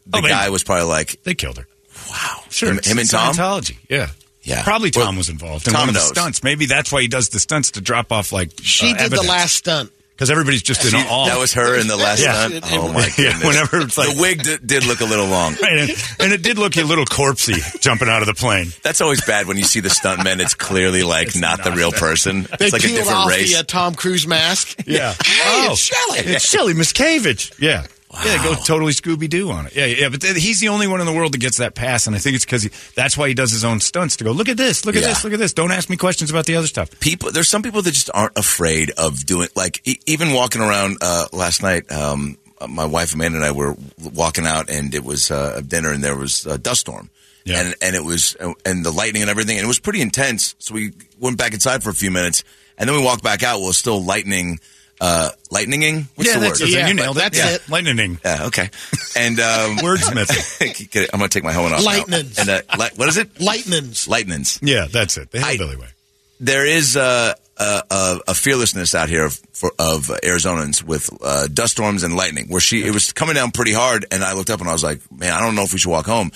[SPEAKER 2] the
[SPEAKER 1] Oh, maybe.
[SPEAKER 2] guy was probably like,
[SPEAKER 1] they killed her.
[SPEAKER 2] wow,
[SPEAKER 1] Sure,
[SPEAKER 2] him,
[SPEAKER 1] it's
[SPEAKER 2] him and Tom?
[SPEAKER 1] Scientology. Yeah,
[SPEAKER 2] Yeah.
[SPEAKER 1] Probably Tom
[SPEAKER 2] Well,
[SPEAKER 1] was involved in
[SPEAKER 2] Tom
[SPEAKER 1] one of
[SPEAKER 2] knows.
[SPEAKER 1] the stunts. Maybe that's why he does the stunts to drop off like
[SPEAKER 3] She uh, did the last stunt.
[SPEAKER 1] Because everybody's just in
[SPEAKER 2] She-
[SPEAKER 1] awe.
[SPEAKER 2] that was her in the last
[SPEAKER 1] Yeah.
[SPEAKER 2] stunt. Oh my
[SPEAKER 1] Yeah,
[SPEAKER 2] goodness!
[SPEAKER 1] whenever it's like-
[SPEAKER 2] the wig did, did look a little long.
[SPEAKER 1] Right, and, and it did look a little corpsey jumping out of the plane.
[SPEAKER 2] That's always bad when you see the stuntmen. It's clearly like
[SPEAKER 1] It's
[SPEAKER 2] not, the real
[SPEAKER 1] that.
[SPEAKER 2] person.
[SPEAKER 3] They
[SPEAKER 2] It's like a different
[SPEAKER 3] off
[SPEAKER 2] race.
[SPEAKER 3] the uh, Tom Cruise mask.
[SPEAKER 1] Yeah.
[SPEAKER 3] Hey,
[SPEAKER 1] oh,
[SPEAKER 3] it's Shelley.
[SPEAKER 1] It's Shelley Miscavige. Yeah. Yeah, go totally Scooby Doo on it. Yeah, yeah, but th- he's the only one in the world that gets that pass, and I think it's because that's why he does his own stunts to go. Look at this, look at
[SPEAKER 2] Yeah.
[SPEAKER 1] this, look at this. Don't ask me questions about the other stuff.
[SPEAKER 2] people there's some people that just aren't afraid of doing like e- even walking around uh, last night um, my wife Amanda and I were walking out and it was uh, dinner and there was a dust storm
[SPEAKER 1] Yeah.
[SPEAKER 2] and and it was and the lightning and everything and it was pretty intense so we went back inside for a few minutes and then we walked back out well still lightning uh lightninging what's
[SPEAKER 1] yeah,
[SPEAKER 2] the
[SPEAKER 1] that's
[SPEAKER 2] word
[SPEAKER 1] it.
[SPEAKER 3] Yeah,
[SPEAKER 1] you nailed it.
[SPEAKER 3] that's
[SPEAKER 1] yeah.
[SPEAKER 3] it.
[SPEAKER 1] Lightning.
[SPEAKER 2] yeah okay and um
[SPEAKER 1] Wordsmithing.
[SPEAKER 2] I'm gonna take my helmet off now.
[SPEAKER 3] Lightnings.
[SPEAKER 2] and uh, li- what is it
[SPEAKER 3] Lightnings.
[SPEAKER 2] lightnings
[SPEAKER 1] Yeah, that's it. The
[SPEAKER 2] I-
[SPEAKER 1] hillbilly way.
[SPEAKER 2] there is a, a, a, a fearlessness out here for, of Arizonans with uh, dust storms and lightning, where she it was coming down pretty hard, and I looked up and I was like, "Man, I don't know if we should walk home."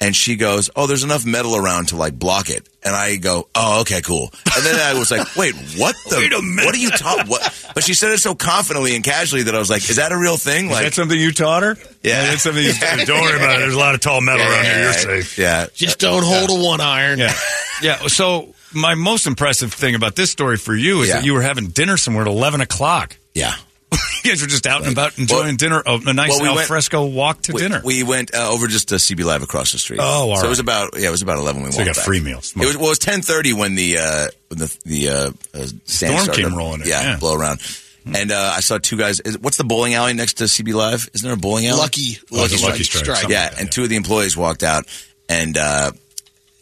[SPEAKER 2] And she goes, "Oh, there's enough metal around to like block it." And I go, "Oh, okay, cool." And then I was like, "Wait, what the?
[SPEAKER 1] Wait a minute.
[SPEAKER 2] What are you talking? What?" But she said it so confidently and casually that I was like, "Is that a real thing?"
[SPEAKER 1] Is
[SPEAKER 2] Like,
[SPEAKER 1] that something you taught her?
[SPEAKER 2] Yeah.
[SPEAKER 1] that's something. You, don't worry about it. There's a lot of tall metal around here. You're safe.
[SPEAKER 2] Yeah,
[SPEAKER 3] Just don't hold a one iron.
[SPEAKER 1] Yeah, yeah. So my most impressive thing about this story for you is
[SPEAKER 2] Yeah.
[SPEAKER 1] that you were having dinner somewhere at eleven o'clock.
[SPEAKER 2] yeah.
[SPEAKER 1] You guys were just out and about enjoying
[SPEAKER 2] Well-
[SPEAKER 1] dinner, a nice
[SPEAKER 2] well, we
[SPEAKER 1] al
[SPEAKER 2] went-
[SPEAKER 1] fresco walk to
[SPEAKER 2] We,
[SPEAKER 1] dinner.
[SPEAKER 2] we went uh, over just to CB Live across the street.
[SPEAKER 1] Oh, all
[SPEAKER 2] so it was about yeah, it was about eleven. When we
[SPEAKER 1] So
[SPEAKER 2] walked
[SPEAKER 1] got
[SPEAKER 2] back.
[SPEAKER 1] free meals.
[SPEAKER 2] It was well, it was ten thirty when the uh, when the the uh, uh,
[SPEAKER 1] Storm
[SPEAKER 2] started
[SPEAKER 1] came
[SPEAKER 2] to-
[SPEAKER 1] rolling in,
[SPEAKER 2] Yeah,
[SPEAKER 1] yeah. Hmm.
[SPEAKER 2] blow around. And uh, I saw two guys. Is, what's the bowling alley next to CB Live? Isn't there a bowling alley?
[SPEAKER 3] Lucky,
[SPEAKER 1] Oh, it's a Lucky Strike.
[SPEAKER 3] Strike.
[SPEAKER 1] Something
[SPEAKER 2] Yeah,
[SPEAKER 1] like that,
[SPEAKER 2] and
[SPEAKER 1] yeah.
[SPEAKER 2] two of the employees walked out, and uh,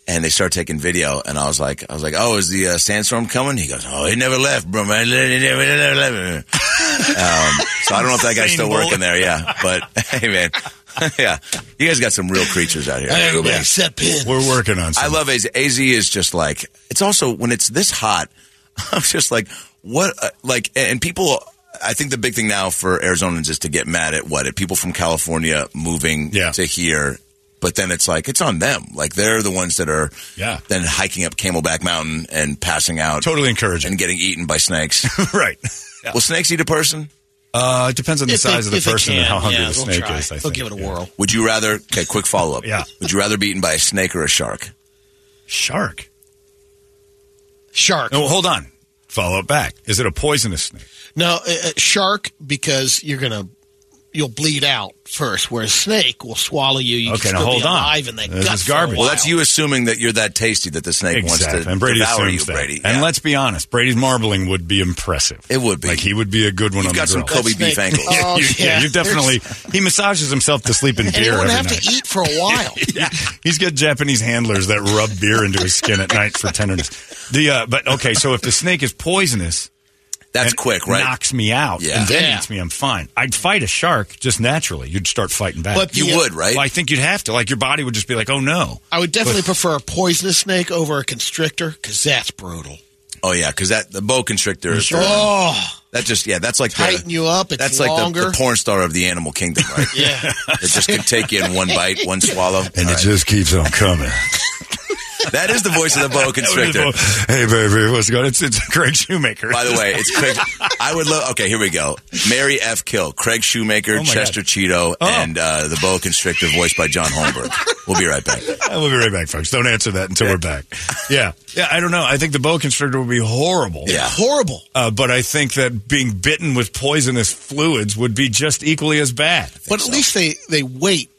[SPEAKER 2] and they started taking video, and I was like, I was like, oh, is the uh, sandstorm coming? He goes, oh, he never left, bro, man. He never, never left. Um, so I don't know if that guy's still working there. Yeah, but hey, man, yeah, you guys got some real creatures out here.
[SPEAKER 3] I gotta go back
[SPEAKER 1] Yeah.
[SPEAKER 3] set pin.
[SPEAKER 1] We're working on. Something.
[SPEAKER 2] I love AZ. AZ is just like it's also when it's this hot. I'm just like what uh, like and people. I think the big thing now for Arizonans is to get mad at what at people from California moving
[SPEAKER 1] Yeah.
[SPEAKER 2] to here. But then it's like it's on them. Like they're the ones that are
[SPEAKER 1] Yeah.
[SPEAKER 2] then hiking up Camelback Mountain and passing out
[SPEAKER 1] Totally encouraging.
[SPEAKER 2] and getting eaten by snakes.
[SPEAKER 1] right.
[SPEAKER 2] Will snakes eat a person?
[SPEAKER 1] Uh, it depends on the
[SPEAKER 3] If they-
[SPEAKER 1] size of the
[SPEAKER 3] they
[SPEAKER 1] person and
[SPEAKER 3] can,
[SPEAKER 1] how hungry
[SPEAKER 3] yeah,
[SPEAKER 1] the
[SPEAKER 3] they'll
[SPEAKER 1] snake
[SPEAKER 3] try.
[SPEAKER 1] is. I
[SPEAKER 3] They'll
[SPEAKER 1] think.
[SPEAKER 3] give it a
[SPEAKER 1] Yeah.
[SPEAKER 3] whirl.
[SPEAKER 2] Would you rather? Okay, quick follow up.
[SPEAKER 1] Yeah.
[SPEAKER 2] Would you rather be eaten by a snake or a shark?
[SPEAKER 1] Shark.
[SPEAKER 3] Shark.
[SPEAKER 1] Oh, hold on. Follow it back. Is it a poisonous snake?
[SPEAKER 3] No, uh, uh, shark because you're gonna you'll bleed out first, whereas snake will swallow you. You
[SPEAKER 1] Okay,
[SPEAKER 3] can
[SPEAKER 1] now
[SPEAKER 3] still
[SPEAKER 1] hold
[SPEAKER 3] be
[SPEAKER 1] on.
[SPEAKER 3] alive in that
[SPEAKER 1] This
[SPEAKER 3] gut
[SPEAKER 1] is
[SPEAKER 3] for a
[SPEAKER 1] garbage.
[SPEAKER 2] Well, that's you assuming that you're that tasty that the snake wants
[SPEAKER 1] Exactly.
[SPEAKER 2] to
[SPEAKER 1] And Brady
[SPEAKER 2] devour
[SPEAKER 1] assumes
[SPEAKER 2] you,
[SPEAKER 1] that.
[SPEAKER 2] Brady.
[SPEAKER 1] And let's be honest, Brady's marbling would be impressive.
[SPEAKER 2] It would be.
[SPEAKER 1] Like he would be a good one
[SPEAKER 2] You've
[SPEAKER 1] on
[SPEAKER 2] got
[SPEAKER 1] the
[SPEAKER 2] some
[SPEAKER 1] grill.
[SPEAKER 2] Kobe beef
[SPEAKER 3] snake-
[SPEAKER 2] ankles.
[SPEAKER 3] Oh,
[SPEAKER 1] you,
[SPEAKER 3] yeah.
[SPEAKER 1] you definitely. He massages himself to sleep in
[SPEAKER 3] and he
[SPEAKER 1] beer
[SPEAKER 3] wouldn't have
[SPEAKER 1] night.
[SPEAKER 3] to eat for a while.
[SPEAKER 1] Yeah, he's got Japanese handlers that rub beer into his skin at night for tenderness. The uh, but okay, so if the snake is poisonous,
[SPEAKER 2] That's
[SPEAKER 1] and
[SPEAKER 2] quick, right?
[SPEAKER 1] Knocks me out,
[SPEAKER 2] Yeah.
[SPEAKER 1] and then
[SPEAKER 3] Yeah.
[SPEAKER 1] eats me. I'm fine. I'd fight a shark just naturally. You'd start fighting back.
[SPEAKER 3] But
[SPEAKER 2] you
[SPEAKER 3] the,
[SPEAKER 2] would, right?
[SPEAKER 1] Well, I think you'd have to. Like your body would just be like, "Oh no."
[SPEAKER 3] I would definitely prefer a poisonous snake over a constrictor because that's brutal.
[SPEAKER 2] Oh yeah, because that the boa constrictor. is
[SPEAKER 3] Oh,
[SPEAKER 2] That just yeah, that's like the,
[SPEAKER 3] tighten you up. It's
[SPEAKER 2] That's like the, the porn star of the animal kingdom, right?
[SPEAKER 3] yeah.
[SPEAKER 2] It just can take you in one bite, one swallow.
[SPEAKER 1] And
[SPEAKER 2] All
[SPEAKER 1] it
[SPEAKER 2] right.
[SPEAKER 1] just keeps on coming.
[SPEAKER 2] that is the voice of the boa constrictor.
[SPEAKER 1] hey, baby, what's going? It's it's Craig Shoemaker.
[SPEAKER 2] By the way, it's Craig. I would love. Okay, here we go. Mary F. Kill, Craig Shoemaker,
[SPEAKER 1] Oh, my
[SPEAKER 2] Chester Cheeto,
[SPEAKER 1] Oh.
[SPEAKER 2] and uh, the boa constrictor voiced by John Holmberg. We'll be right back.
[SPEAKER 1] we'll be right back, folks. Don't answer that until we're back. Yeah, yeah. I don't know. I think the boa constrictor would be horrible.
[SPEAKER 2] Yeah.
[SPEAKER 3] Horrible.
[SPEAKER 1] Uh, but I think that being bitten with poisonous fluids would be just equally as bad.
[SPEAKER 3] But at least they, they wait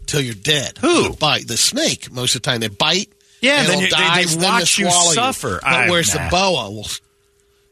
[SPEAKER 3] until you're dead.
[SPEAKER 1] Who?
[SPEAKER 3] The bite the snake. Most of the time they bite.
[SPEAKER 1] Yeah,
[SPEAKER 3] and
[SPEAKER 1] then
[SPEAKER 3] it'll
[SPEAKER 1] you- they-
[SPEAKER 3] die,
[SPEAKER 1] they watch you
[SPEAKER 3] swallow
[SPEAKER 1] suffer.
[SPEAKER 3] But
[SPEAKER 1] I-
[SPEAKER 3] where's
[SPEAKER 1] nah.
[SPEAKER 3] the boa? Well,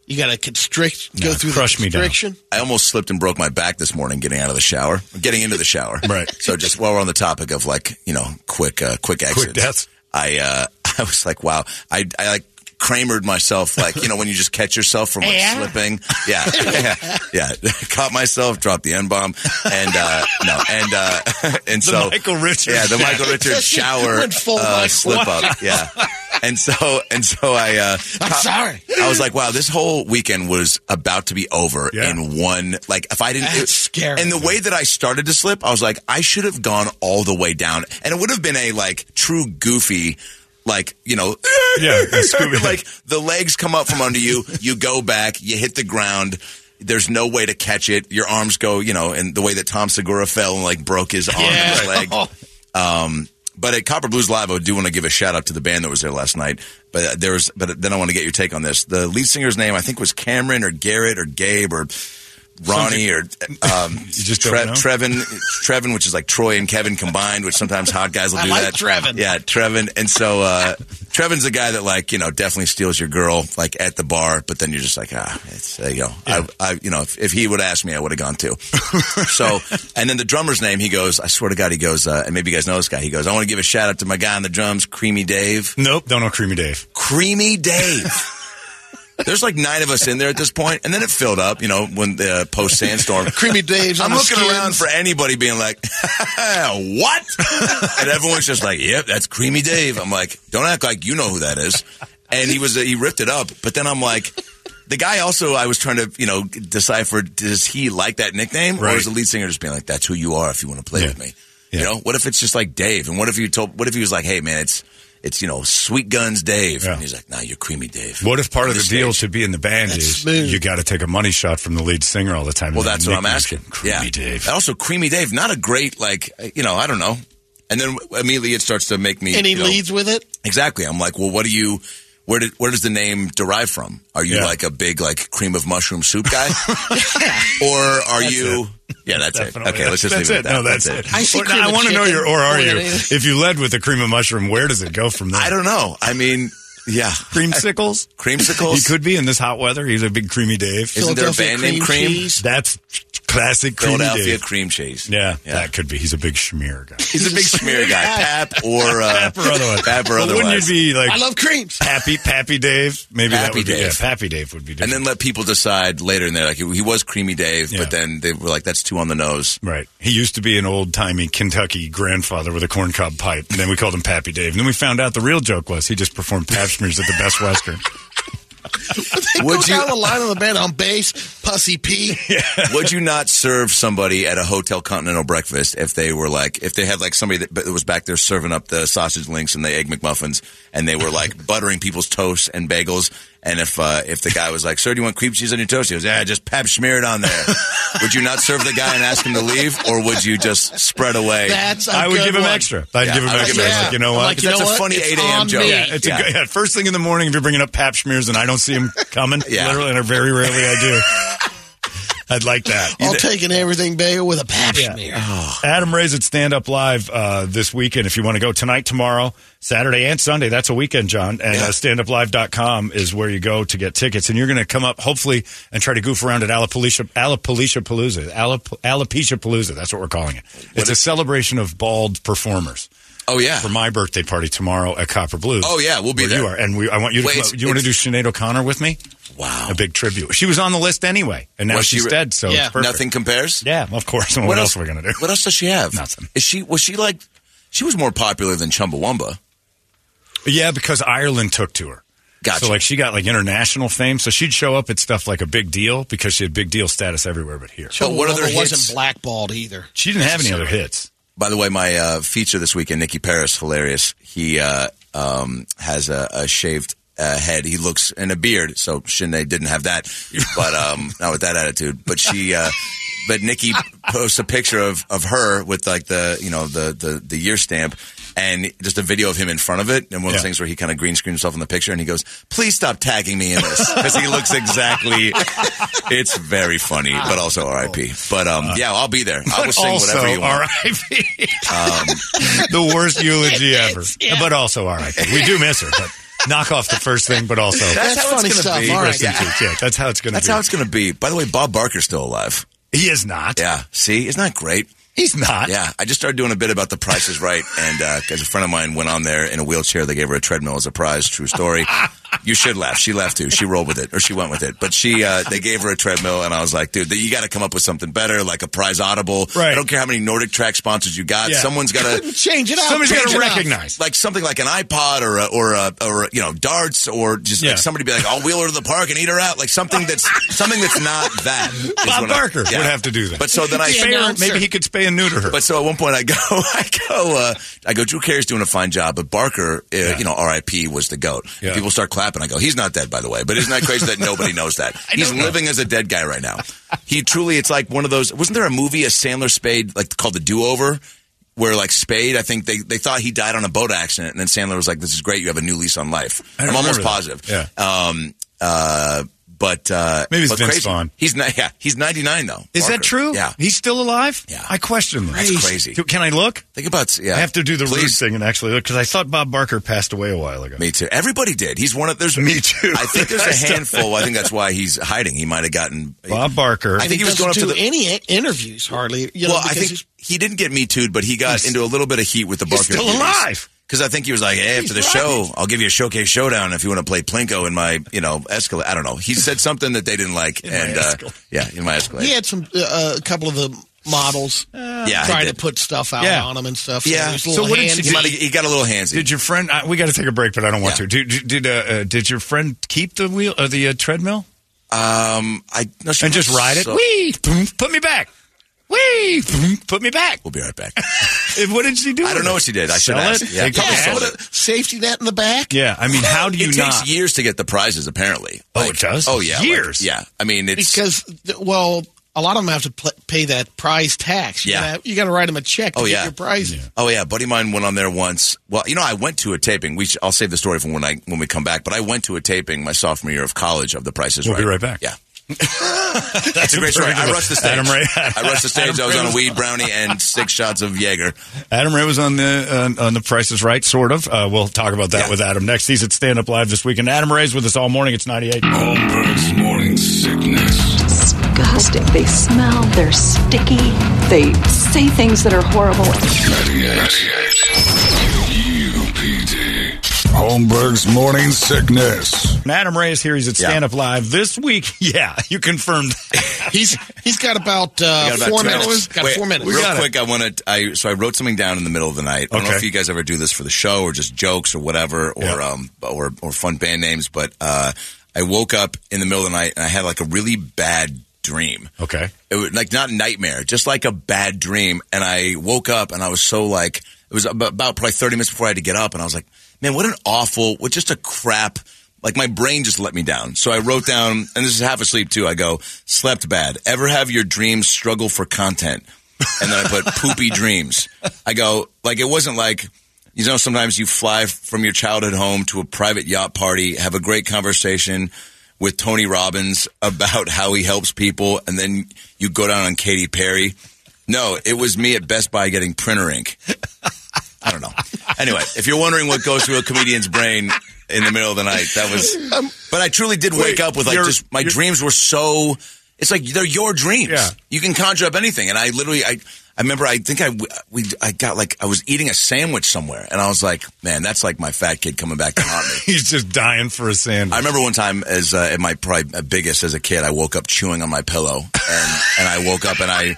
[SPEAKER 3] you got to constrict, go
[SPEAKER 1] Nah,
[SPEAKER 3] through
[SPEAKER 1] crush
[SPEAKER 3] the
[SPEAKER 1] me down.
[SPEAKER 3] constriction.
[SPEAKER 2] I almost slipped and broke my back this morning getting out of the shower, getting into the shower.
[SPEAKER 1] Right.
[SPEAKER 2] So just while we're on the topic of like you know quick uh, quick exits,
[SPEAKER 1] deaths.
[SPEAKER 2] I uh, I was like, wow, I I like Kramered myself, like you know when you just catch yourself from like slipping. Yeah, yeah, yeah. Caught myself, dropped the n bomb, and uh, no, and uh, and so
[SPEAKER 1] Michael Richards
[SPEAKER 2] yeah, the. Michael Richards shower
[SPEAKER 3] full
[SPEAKER 2] uh, slip up, yeah. And so and so I uh,
[SPEAKER 3] I'm sorry.
[SPEAKER 2] I was like, wow, this whole weekend was about to be over
[SPEAKER 1] Yeah.
[SPEAKER 2] in one. Like, if I didn't,
[SPEAKER 3] That's scary.
[SPEAKER 2] And the way that I started to slip, I was like, I should have gone all the way down, and it would have been a like true goofy. Like you know,
[SPEAKER 1] Yeah,
[SPEAKER 2] like the legs come up from under you, you go back, you hit the ground. There's no way to catch it. Your arms go, you know, and the way that Tom Segura fell and like broke his arm and his leg. Um, but at Copper Blues Live, I do want to give a shout out to the band that was there last night. But uh, there was, but then I want to get your take on this. The lead singer's name, I think, was Cameron or Garrett or Gabe or Ronnie or um,
[SPEAKER 1] just
[SPEAKER 2] Tre- Trevin, Trevin, which is like Troy and Kevin combined, which sometimes hot guys will
[SPEAKER 3] I
[SPEAKER 2] do
[SPEAKER 3] like
[SPEAKER 2] that.
[SPEAKER 3] Trevin.
[SPEAKER 2] yeah, Trevin. And so uh, Trevin's a guy that like you know definitely steals your girl like at the bar, but then you're just like ah, it's there you go. I, I, you know, if, if he would ask me, I would have gone too. so, and then the drummer's name, he goes, I swear to God, he goes, uh, and maybe you guys know this guy. He goes, I want to give a shout out to my guy on the drums, Creamy Dave.
[SPEAKER 1] Nope, don't know Creamy Dave.
[SPEAKER 2] Creamy Dave. There's like nine of us in there at this point, and then it filled up. You know, when the uh, post sandstorm.
[SPEAKER 3] Creamy Dave's
[SPEAKER 2] I'm looking
[SPEAKER 3] skins.
[SPEAKER 2] around for anybody being like, "What?" and everyone's just like, "Yep, that's Creamy Dave." I'm like, "Don't act like you know who that is." And he was he ripped it up, but then I'm like. The guy also, I was trying to, you know, decipher, does he like that nickname? Or is the lead singer just being like, that's who you are if you want to play
[SPEAKER 1] Yeah.
[SPEAKER 2] with me?
[SPEAKER 1] Yeah.
[SPEAKER 2] You know, what if it's just like Dave? And what if you told, what if he was like, hey man, it's, it's, you know, Sweet Guns Dave.
[SPEAKER 1] Yeah.
[SPEAKER 2] And he's like, nah, you're Creamy Dave.
[SPEAKER 1] What if part of the deal
[SPEAKER 2] stage.
[SPEAKER 1] to be in the band
[SPEAKER 3] That's
[SPEAKER 1] is
[SPEAKER 3] smooth.
[SPEAKER 1] you got to take a money shot from the lead singer all the time?
[SPEAKER 2] Well, that's
[SPEAKER 1] that
[SPEAKER 2] what I'm asking.
[SPEAKER 1] Creamy
[SPEAKER 2] yeah.
[SPEAKER 1] Dave.
[SPEAKER 2] Also, Creamy Dave, not a great, like, you know, I don't know. And then immediately it starts to make me.
[SPEAKER 3] And he
[SPEAKER 2] you know-
[SPEAKER 3] leads with it.
[SPEAKER 2] Exactly. I'm like, well, what do you, where did, where does the name derive from? Are you
[SPEAKER 1] Yeah.
[SPEAKER 2] like a big, like, cream of mushroom soup guy? or are you. Yeah, that's it. Okay, let's just
[SPEAKER 1] that's
[SPEAKER 2] leave
[SPEAKER 1] it.
[SPEAKER 2] it that.
[SPEAKER 1] No, that's, it.
[SPEAKER 3] I
[SPEAKER 1] Or-
[SPEAKER 3] cream
[SPEAKER 1] I want to know your, or are you? If you led with the cream of mushroom, where does it go from there?
[SPEAKER 2] I don't know. I mean, yeah.
[SPEAKER 1] Creamsicles?
[SPEAKER 2] Creamsicles?
[SPEAKER 1] He could be in this hot weather. He's a big creamy Dave.
[SPEAKER 2] Isn't there a
[SPEAKER 3] Philadelphia
[SPEAKER 2] band named Cream?
[SPEAKER 3] cheese.
[SPEAKER 1] That's classic creamy
[SPEAKER 2] Philadelphia
[SPEAKER 1] Dave.
[SPEAKER 2] cream cheese.
[SPEAKER 1] Yeah,
[SPEAKER 2] Yeah.
[SPEAKER 1] that could be. He's a big schmear guy.
[SPEAKER 2] He's a big smear guy. Pap or, uh,
[SPEAKER 1] Pap or otherwise.
[SPEAKER 2] Pap or otherwise.
[SPEAKER 1] Wouldn't you be like
[SPEAKER 3] I love creams.
[SPEAKER 1] Pappy, Pappy Dave? Maybe that
[SPEAKER 2] Pappy
[SPEAKER 1] would be,
[SPEAKER 2] Dave.
[SPEAKER 1] yeah, Pappy Dave would be
[SPEAKER 2] and then let people decide later and they're like, he was creamy Dave,
[SPEAKER 1] Yeah.
[SPEAKER 2] but then they were like, that's too on the nose.
[SPEAKER 1] Right. He used to be an old timey Kentucky grandfather with a corncob pipe, and then we called him Pappy Dave. And then we found out the real joke was he just performed pap smears at the Best Western.
[SPEAKER 2] Would
[SPEAKER 3] Go
[SPEAKER 2] you-
[SPEAKER 3] down the line of the band on bass, Pussy P.
[SPEAKER 2] Would you not serve somebody at a hotel continental breakfast if they were like, if they had like somebody that that was back there serving up the sausage links and the egg McMuffins and they were like buttering people's toast and bagels And if uh, if the guy was like, "Sir, do you want cream cheese on your toast?" He goes, "Yeah, just pep smear it on there." would you not serve the guy and ask him to leave, or would you just spread away?
[SPEAKER 3] That's a
[SPEAKER 1] I would
[SPEAKER 3] good
[SPEAKER 1] give him
[SPEAKER 3] one.
[SPEAKER 1] extra. I'd
[SPEAKER 2] Yeah,
[SPEAKER 1] give him
[SPEAKER 2] I would
[SPEAKER 1] extra.
[SPEAKER 2] give him
[SPEAKER 1] Like, you know what?
[SPEAKER 3] Like, you
[SPEAKER 2] That's
[SPEAKER 3] know
[SPEAKER 2] a
[SPEAKER 3] what?
[SPEAKER 2] funny
[SPEAKER 3] It's
[SPEAKER 2] 8 a.m.
[SPEAKER 3] on
[SPEAKER 2] joke.
[SPEAKER 1] Yeah, it's
[SPEAKER 2] Yeah.
[SPEAKER 1] a good. Yeah, first thing in the morning, if you're bringing up pap smears and I don't see him coming,
[SPEAKER 2] Yeah.
[SPEAKER 1] literally, and very rarely I do. I'd like that.
[SPEAKER 3] I'll take an everything bagel with a pap
[SPEAKER 1] Yeah.
[SPEAKER 3] smear.
[SPEAKER 1] Adam Ray's at Stand Up Live uh, this weekend. If you want to go tonight, tomorrow, Saturday, and Sunday, that's a weekend, John. And uh, standuplive.com is where you go to get tickets. And you're going to come up, hopefully, and try to goof around at Alopecia, Alopecia Palooza. Alop- Alopecia Palooza. That's what we're calling it. It's a celebration of bald performers.
[SPEAKER 2] Oh yeah.
[SPEAKER 1] For my birthday party tomorrow at Copper Blues.
[SPEAKER 2] Oh, yeah, we'll be
[SPEAKER 1] where
[SPEAKER 2] there.
[SPEAKER 1] You are, and we, I want you to.
[SPEAKER 2] Wait,
[SPEAKER 1] come
[SPEAKER 2] it's-
[SPEAKER 1] up. you want to do
[SPEAKER 2] it's-
[SPEAKER 1] Sinead O'Connor with me?
[SPEAKER 2] Wow.
[SPEAKER 1] A big tribute. She was on the list anyway, and now
[SPEAKER 2] Was she
[SPEAKER 1] she's
[SPEAKER 2] re-
[SPEAKER 1] dead. So
[SPEAKER 3] Yeah.
[SPEAKER 1] it's perfect.
[SPEAKER 2] Nothing compares.
[SPEAKER 1] Yeah, of course. And what, else are we going to do?
[SPEAKER 2] What else does she have?
[SPEAKER 1] Nothing.
[SPEAKER 2] Is she was she like? She was more popular than Chumbawamba.
[SPEAKER 1] Yeah, because Ireland took to her.
[SPEAKER 2] Gotcha.
[SPEAKER 1] So like she got like international fame. So she'd show up at stuff like a big deal because she had big deal status everywhere but here.
[SPEAKER 2] But what other
[SPEAKER 3] Chumbawamba
[SPEAKER 2] hits?
[SPEAKER 3] wasn't blackballed either.
[SPEAKER 1] She didn't have any other hits.
[SPEAKER 2] By the way, my uh, feature this weekend, Nikki Paris, hilarious. He uh, um, has a, a shaved uh, head. He looks in a beard. So Sinead didn't have that, but um, not with that attitude. But she, uh, but Nikki posts a picture of, of her with like the you know the the the year stamp. And just a video of him in front of it, and one of
[SPEAKER 1] Yeah.
[SPEAKER 2] those things where he kind of green screens himself in the picture, and he goes, "Please stop tagging me in this," because he looks exactly. It's very funny, but also R.I.P. But um, yeah, I'll be there. I will sing
[SPEAKER 1] also,
[SPEAKER 2] whatever you want.
[SPEAKER 1] R.I.P. Um, the worst eulogy ever. But also R.I.P. We do miss her, but knock off the first thing, but also
[SPEAKER 2] That's
[SPEAKER 3] That's
[SPEAKER 2] how it's
[SPEAKER 3] funny
[SPEAKER 2] gonna
[SPEAKER 3] stuff.
[SPEAKER 2] be.
[SPEAKER 3] All right.
[SPEAKER 1] rest in peace. Yeah, that's how it's going to
[SPEAKER 2] That's
[SPEAKER 1] be.
[SPEAKER 2] how it's going to be. By the way, Bob Barker's still alive.
[SPEAKER 1] he is not.
[SPEAKER 2] Yeah. See, isn't that great?
[SPEAKER 1] He's not.
[SPEAKER 2] Yeah. I just started doing a bit about the Price is Right, and uh, because a friend of mine went on there in a wheelchair, they gave her a treadmill as a prize. True story. You should laugh. She laughed too. She rolled with it, or she went with it. But she, uh, they gave her a treadmill, and I was like, dude, you got to come up with something better, like a prize audible.
[SPEAKER 1] Right.
[SPEAKER 2] I don't care how many Nordic Track sponsors you got.
[SPEAKER 1] Yeah.
[SPEAKER 2] Someone's got to.
[SPEAKER 3] Change it up.
[SPEAKER 1] Somebody's got to
[SPEAKER 3] it up.
[SPEAKER 1] recognize.
[SPEAKER 2] Like something like an iPod or a, or a, or you know darts or just
[SPEAKER 1] Yeah.
[SPEAKER 2] like somebody be like I'll wheel her to the park and eat her out like something that's something that's not that.
[SPEAKER 1] Bob
[SPEAKER 2] what I-
[SPEAKER 1] Barker
[SPEAKER 2] yeah.
[SPEAKER 1] would have to do that.
[SPEAKER 2] But so then I
[SPEAKER 3] Yeah,
[SPEAKER 1] Spay maybe he could spay and neuter her.
[SPEAKER 2] But so at one point I go, I go, uh, I go. Drew Carey's doing a fine job, but Barker, uh, you know, R.I.P. was the goat.
[SPEAKER 1] Yeah.
[SPEAKER 2] People start clapping. I go, he's not dead, by the way. But isn't that crazy that nobody knows that? He's living as a dead guy right now. He truly, it's like one of those. Wasn't there a movie, a Sandler Spade, like called The Do Over? Where like Spade, I think they, they thought he died on a boat accident, and then Sandler was like, "This is great, you have a new lease on life."
[SPEAKER 1] I
[SPEAKER 2] I'm almost positive.
[SPEAKER 1] Yeah.
[SPEAKER 2] Um. Uh. But uh,
[SPEAKER 1] Maybe it's
[SPEAKER 2] but
[SPEAKER 1] Vince
[SPEAKER 2] crazy.
[SPEAKER 1] Vaughn.
[SPEAKER 2] He's not. Yeah. He's 99 though.
[SPEAKER 1] is
[SPEAKER 2] Barker.
[SPEAKER 1] that true?
[SPEAKER 2] Yeah.
[SPEAKER 1] He's still alive?
[SPEAKER 2] Yeah.
[SPEAKER 1] I question that.
[SPEAKER 2] That's crazy.
[SPEAKER 1] Can I look?
[SPEAKER 2] Think about. Yeah.
[SPEAKER 1] I have to do the rude
[SPEAKER 2] Please.
[SPEAKER 1] thing and actually look because I thought Bob Barker passed away a while ago.
[SPEAKER 2] Me too. Everybody did. He's one of there's
[SPEAKER 1] Me too.
[SPEAKER 2] I think there's a handful. I think that's why he's hiding. He might have gotten.
[SPEAKER 1] Bob Barker.
[SPEAKER 2] I think he was going up to
[SPEAKER 3] do
[SPEAKER 2] the.
[SPEAKER 3] any interviews hardly. You know,
[SPEAKER 2] well, I think he didn't get me too, but he got into a little bit of heat with the
[SPEAKER 1] He's
[SPEAKER 2] Barker.
[SPEAKER 1] still alive.
[SPEAKER 2] Because I think he was like, "Hey, after the
[SPEAKER 3] He's
[SPEAKER 2] show. I'll give you a showcase showdown if you want to play plinko in my, you know, Escalade." I don't know. He said something that they didn't like,
[SPEAKER 1] In my
[SPEAKER 2] and uh, yeah, in my Escalade.
[SPEAKER 3] he had some uh, a couple of the models
[SPEAKER 2] yeah,
[SPEAKER 3] trying to put stuff out
[SPEAKER 1] Yeah.
[SPEAKER 3] on him and stuff.
[SPEAKER 2] Yeah.
[SPEAKER 3] he was a
[SPEAKER 1] So what did
[SPEAKER 3] handy.
[SPEAKER 2] He, might have- he got a little handsy.
[SPEAKER 1] Did your friend? Uh, we got to take a break, but I don't want
[SPEAKER 2] Yeah.
[SPEAKER 1] to. Did did, uh, uh, did your friend keep the wheel or the uh, treadmill
[SPEAKER 2] um, I no, she
[SPEAKER 1] and just
[SPEAKER 2] was
[SPEAKER 1] ride it?
[SPEAKER 2] so-
[SPEAKER 1] Wee, boom, put me back. Wee, put me back.
[SPEAKER 2] We'll be right back.
[SPEAKER 1] And what did she do?
[SPEAKER 2] I don't know what she did. I should
[SPEAKER 1] Sell
[SPEAKER 2] ask.
[SPEAKER 1] it?
[SPEAKER 2] Yeah,
[SPEAKER 1] Take
[SPEAKER 2] probably sold it.
[SPEAKER 3] safety net in the back.
[SPEAKER 1] Yeah, I mean, how do you
[SPEAKER 2] it
[SPEAKER 1] not?
[SPEAKER 2] takes years to get the prizes, apparently.
[SPEAKER 1] Oh, it does?
[SPEAKER 2] Oh, yeah. like-
[SPEAKER 1] Years?
[SPEAKER 2] yeah. I mean, it's.
[SPEAKER 3] Because th- well, a lot of them have to pl- pay that prize tax. You
[SPEAKER 2] Yeah.
[SPEAKER 3] gotta, you got to write them a check to
[SPEAKER 2] Oh,
[SPEAKER 3] get
[SPEAKER 2] yeah.
[SPEAKER 3] your prize.
[SPEAKER 2] Oh yeah, a buddy of mine went on there once. Well, you know, I went to a taping. We sh- I'll save the story from when I when we come back. But I went to a taping my sophomore year of college of The Price is
[SPEAKER 1] We'll
[SPEAKER 2] Right.
[SPEAKER 1] be right back.
[SPEAKER 2] Yeah, it's a great story. I rushed the stage.
[SPEAKER 1] Adam Ray-
[SPEAKER 2] I rushed the stage.
[SPEAKER 1] Adam
[SPEAKER 2] I was on a weed brownie and six shots of Jaeger.
[SPEAKER 1] Adam Ray was on the uh, on the Price is Right, sort of. Uh, we'll talk about that
[SPEAKER 2] Yeah.
[SPEAKER 1] with Adam next. He's at Stand Up Live this weekend. Adam Ray's with us all morning. It's ninety eight.
[SPEAKER 4] Holmberg's morning sickness.
[SPEAKER 5] Disgusting. They smell, they're sticky, they say things that are horrible.
[SPEAKER 4] 98. UPD. Holmberg's morning sickness.
[SPEAKER 1] And Adam Ray is here. He's at Stand Up Live this week. Yeah, you confirmed.
[SPEAKER 3] He's he's got about, uh,
[SPEAKER 2] got about
[SPEAKER 3] four
[SPEAKER 2] two
[SPEAKER 3] minutes. Got
[SPEAKER 2] Wait,
[SPEAKER 3] four minutes.
[SPEAKER 2] Real
[SPEAKER 1] got it.
[SPEAKER 2] quick, I want to. I so I wrote something down in the middle of the night. I don't know
[SPEAKER 1] Okay.
[SPEAKER 2] if you guys ever do this for the show or just jokes or whatever or
[SPEAKER 1] Yeah.
[SPEAKER 2] um or or fun band names. But uh, I woke up in the middle of the night and I had like a really bad dream.
[SPEAKER 1] Okay.
[SPEAKER 2] It was like not nightmare, just like a bad dream. And I woke up and I was so like, it was about, about probably 30 minutes before I had to get up. And I was like, man, what an awful, what just a crap Like my brain just let me down. So I wrote down, and this is half asleep too. I go, slept bad. Ever have your dreams struggle for content? And then I put poopy dreams. I go, like, it wasn't like, you know, sometimes you fly from your childhood home to a private yacht party, have a great conversation with Tony Robbins about how he helps people, and then you go down on Katy Perry. No, it was me at Best Buy getting printer ink. I don't know. Anyway, if you're wondering what goes through a comedian's brain in the middle of the night, that was. But I truly did wake up with like just my dreams were so. It's like they're your dreams.
[SPEAKER 1] Yeah.
[SPEAKER 2] You can conjure up anything, and I literally I. I remember. I think I we I got like I was eating a sandwich somewhere, and I was like, "Man, that's like my fat kid coming back to haunt me."
[SPEAKER 1] He's just dying for a sandwich.
[SPEAKER 2] I remember one time as uh, at my probably biggest as a kid, I woke up chewing on my pillow, and and I woke up and I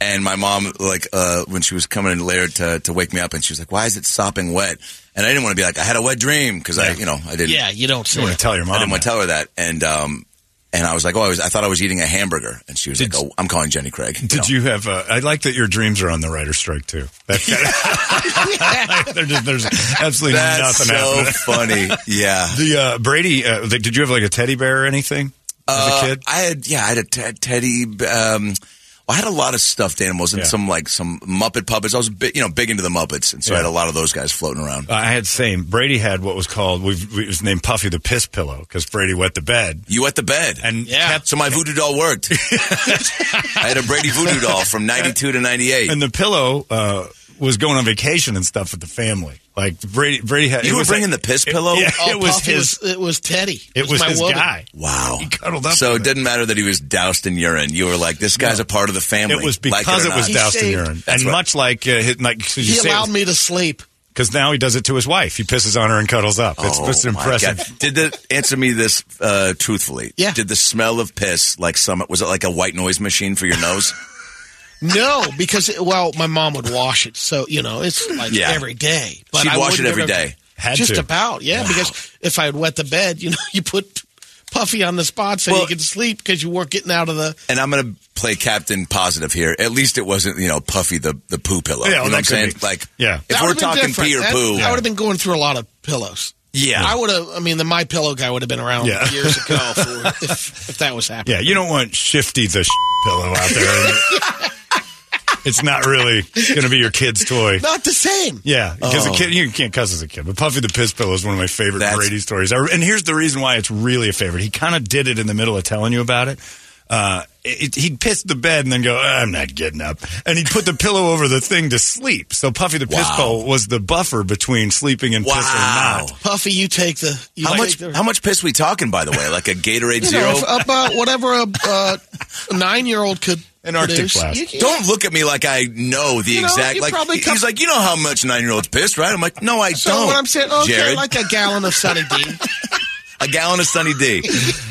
[SPEAKER 2] and my mom like uh, when she was coming in later to to wake me up, and she was like, "Why is it sopping wet?" And I didn't want to be like, "I had a wet dream" because I you know I didn't.
[SPEAKER 3] Yeah, you don't say
[SPEAKER 1] want to tell your mom?
[SPEAKER 2] I didn't want to tell her that, and um, and I was like, "Oh, I was I thought I was eating a hamburger," and she was
[SPEAKER 1] Did-
[SPEAKER 2] like, "Oh, I'm calling Jenny Craig."
[SPEAKER 1] Did you have? Uh, I like that your dreams are on the writer's strike too. That of, They're just- there's absolutely
[SPEAKER 2] That's
[SPEAKER 1] nothing
[SPEAKER 2] so
[SPEAKER 1] happening.
[SPEAKER 2] funny. Yeah.
[SPEAKER 1] The uh, Brady, uh, the, did you have like a teddy bear or anything as
[SPEAKER 2] Uh,
[SPEAKER 1] a kid?
[SPEAKER 2] I had yeah, I had a te- teddy. Um, I had a lot of stuffed animals and
[SPEAKER 1] Yeah.
[SPEAKER 2] some like some Muppet puppets. I was big, you know, big into the Muppets, and so I had a lot of those guys floating around.
[SPEAKER 1] I had same. Brady had what was called. We've, we, it was named Puffy the Piss Pillow because Brady wet the bed
[SPEAKER 2] You wet the bed,
[SPEAKER 1] and
[SPEAKER 3] Yeah.
[SPEAKER 1] kept
[SPEAKER 2] so my voodoo doll worked. I had a Brady voodoo doll from '92 to '98.
[SPEAKER 1] and the pillow uh, was going on vacation and stuff with the family. Like Brady, Brady had.
[SPEAKER 2] You were
[SPEAKER 1] was
[SPEAKER 2] bringing the piss pillow?
[SPEAKER 1] Yeah,
[SPEAKER 3] Oh,
[SPEAKER 1] it was
[SPEAKER 3] Puffy
[SPEAKER 1] his.
[SPEAKER 3] Was, it was Teddy.
[SPEAKER 1] it was
[SPEAKER 3] my
[SPEAKER 1] his
[SPEAKER 3] woman.
[SPEAKER 1] guy.
[SPEAKER 2] Wow,
[SPEAKER 1] He cuddled up.
[SPEAKER 2] So
[SPEAKER 1] with
[SPEAKER 2] it didn't matter that he was doused in urine. You were like, this guy's
[SPEAKER 1] No.
[SPEAKER 2] a part of the family.
[SPEAKER 1] It was because
[SPEAKER 2] or
[SPEAKER 1] it was
[SPEAKER 2] not.
[SPEAKER 1] doused in urine,
[SPEAKER 2] That's
[SPEAKER 1] and
[SPEAKER 2] right.
[SPEAKER 1] much like uh, his, like so you
[SPEAKER 3] He
[SPEAKER 1] say
[SPEAKER 3] allowed me to sleep.
[SPEAKER 1] because now he does it to his wife. He pisses on her and cuddles up. It's,
[SPEAKER 2] Oh,
[SPEAKER 1] it's impressive.
[SPEAKER 2] God. Did the answer me this uh, truthfully?
[SPEAKER 3] Yeah.
[SPEAKER 2] Did the smell of piss like some? Was it like a white noise machine for your nose?
[SPEAKER 3] No, because well, my mom would wash it, so you know it's like
[SPEAKER 2] Yeah.
[SPEAKER 3] every day. But
[SPEAKER 2] She'd
[SPEAKER 3] I
[SPEAKER 2] wash it
[SPEAKER 3] wouldn't
[SPEAKER 2] every.
[SPEAKER 1] Had
[SPEAKER 3] just
[SPEAKER 1] to.
[SPEAKER 3] about, yeah. Because if I had wet the bed, you know, you put Puffy on the spot so
[SPEAKER 2] Well-
[SPEAKER 3] you could sleep because you weren't getting out of the.
[SPEAKER 2] And I'm going to play Captain Positive here. At least it wasn't, you know, Puffy the, the poo pillow.
[SPEAKER 1] Yeah,
[SPEAKER 2] you know what I'm saying?
[SPEAKER 1] be.
[SPEAKER 2] Like,
[SPEAKER 1] Yeah.
[SPEAKER 2] if
[SPEAKER 3] That
[SPEAKER 2] we're talking
[SPEAKER 3] different.
[SPEAKER 2] pee or
[SPEAKER 3] That-
[SPEAKER 2] poo,
[SPEAKER 3] I would have been going through a lot of pillows.
[SPEAKER 2] yeah.
[SPEAKER 3] I would have. I mean, the my pillow guy would have been around
[SPEAKER 1] Yeah.
[SPEAKER 3] years ago for, if, if that was happening.
[SPEAKER 1] Yeah, you don't want Shifty the pillow out there. It's not really going to be your kid's toy.
[SPEAKER 3] Not the same.
[SPEAKER 1] Yeah, because
[SPEAKER 2] Oh.
[SPEAKER 1] a kid you can't cuss as a kid. But Puffy the Piss Pillow is one of my favorite
[SPEAKER 2] That's-
[SPEAKER 1] Brady stories. And here's the reason why it's really a favorite. He kind of did it in the middle of telling you about it. Uh, it, he'd piss the bed and then go, "I'm not getting up," and he'd put the pillow over the thing to sleep. So Puffy the Piss
[SPEAKER 2] Wow.
[SPEAKER 1] Pillow was the buffer between sleeping and piss or
[SPEAKER 2] Wow.
[SPEAKER 1] not.
[SPEAKER 3] Puffy, you take the. You
[SPEAKER 2] How
[SPEAKER 3] take
[SPEAKER 2] much?
[SPEAKER 3] The,
[SPEAKER 2] How much piss we talking? By the way, like a Gatorade
[SPEAKER 3] you
[SPEAKER 2] Zero.
[SPEAKER 3] know, if- about whatever a, uh, a nine-year-old could.
[SPEAKER 1] An Arctic
[SPEAKER 3] produce.
[SPEAKER 1] blast.
[SPEAKER 3] You- you-
[SPEAKER 2] Don't look at me like I know the
[SPEAKER 3] You know,
[SPEAKER 2] exact.
[SPEAKER 3] you
[SPEAKER 2] like
[SPEAKER 3] probably
[SPEAKER 2] he's like, you know how much nine year olds pissed, right? I'm like, no, I
[SPEAKER 3] So
[SPEAKER 2] don't.
[SPEAKER 3] what I'm saying, okay,
[SPEAKER 2] Jared,
[SPEAKER 3] like a gallon of Sunny D.
[SPEAKER 2] a gallon of Sunny D.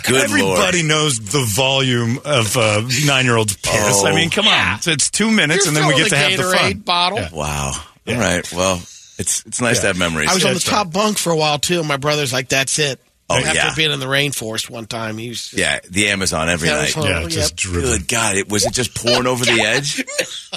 [SPEAKER 2] Good
[SPEAKER 1] Everybody
[SPEAKER 2] lord.
[SPEAKER 1] knows the volume of uh, nine-year-old's piss.
[SPEAKER 2] Oh.
[SPEAKER 1] I mean, come on, it's, it's two minutes,
[SPEAKER 3] You're
[SPEAKER 1] and then we get to
[SPEAKER 3] filling
[SPEAKER 1] have
[SPEAKER 3] a
[SPEAKER 1] the fun.
[SPEAKER 3] Bottle.
[SPEAKER 1] Yeah.
[SPEAKER 2] Wow. All right. Well, it's it's nice to have memories.
[SPEAKER 3] I was on the
[SPEAKER 1] That's
[SPEAKER 3] top bunk for a while too. My brother's like, "That's it."
[SPEAKER 2] Oh,
[SPEAKER 3] After
[SPEAKER 2] yeah.
[SPEAKER 3] being in the rainforest one time, he was.
[SPEAKER 2] yeah, the Amazon every night.
[SPEAKER 3] that's what-
[SPEAKER 1] Yeah,
[SPEAKER 3] Yep.
[SPEAKER 1] just driven.
[SPEAKER 2] Good God! It was it just pouring over the edge?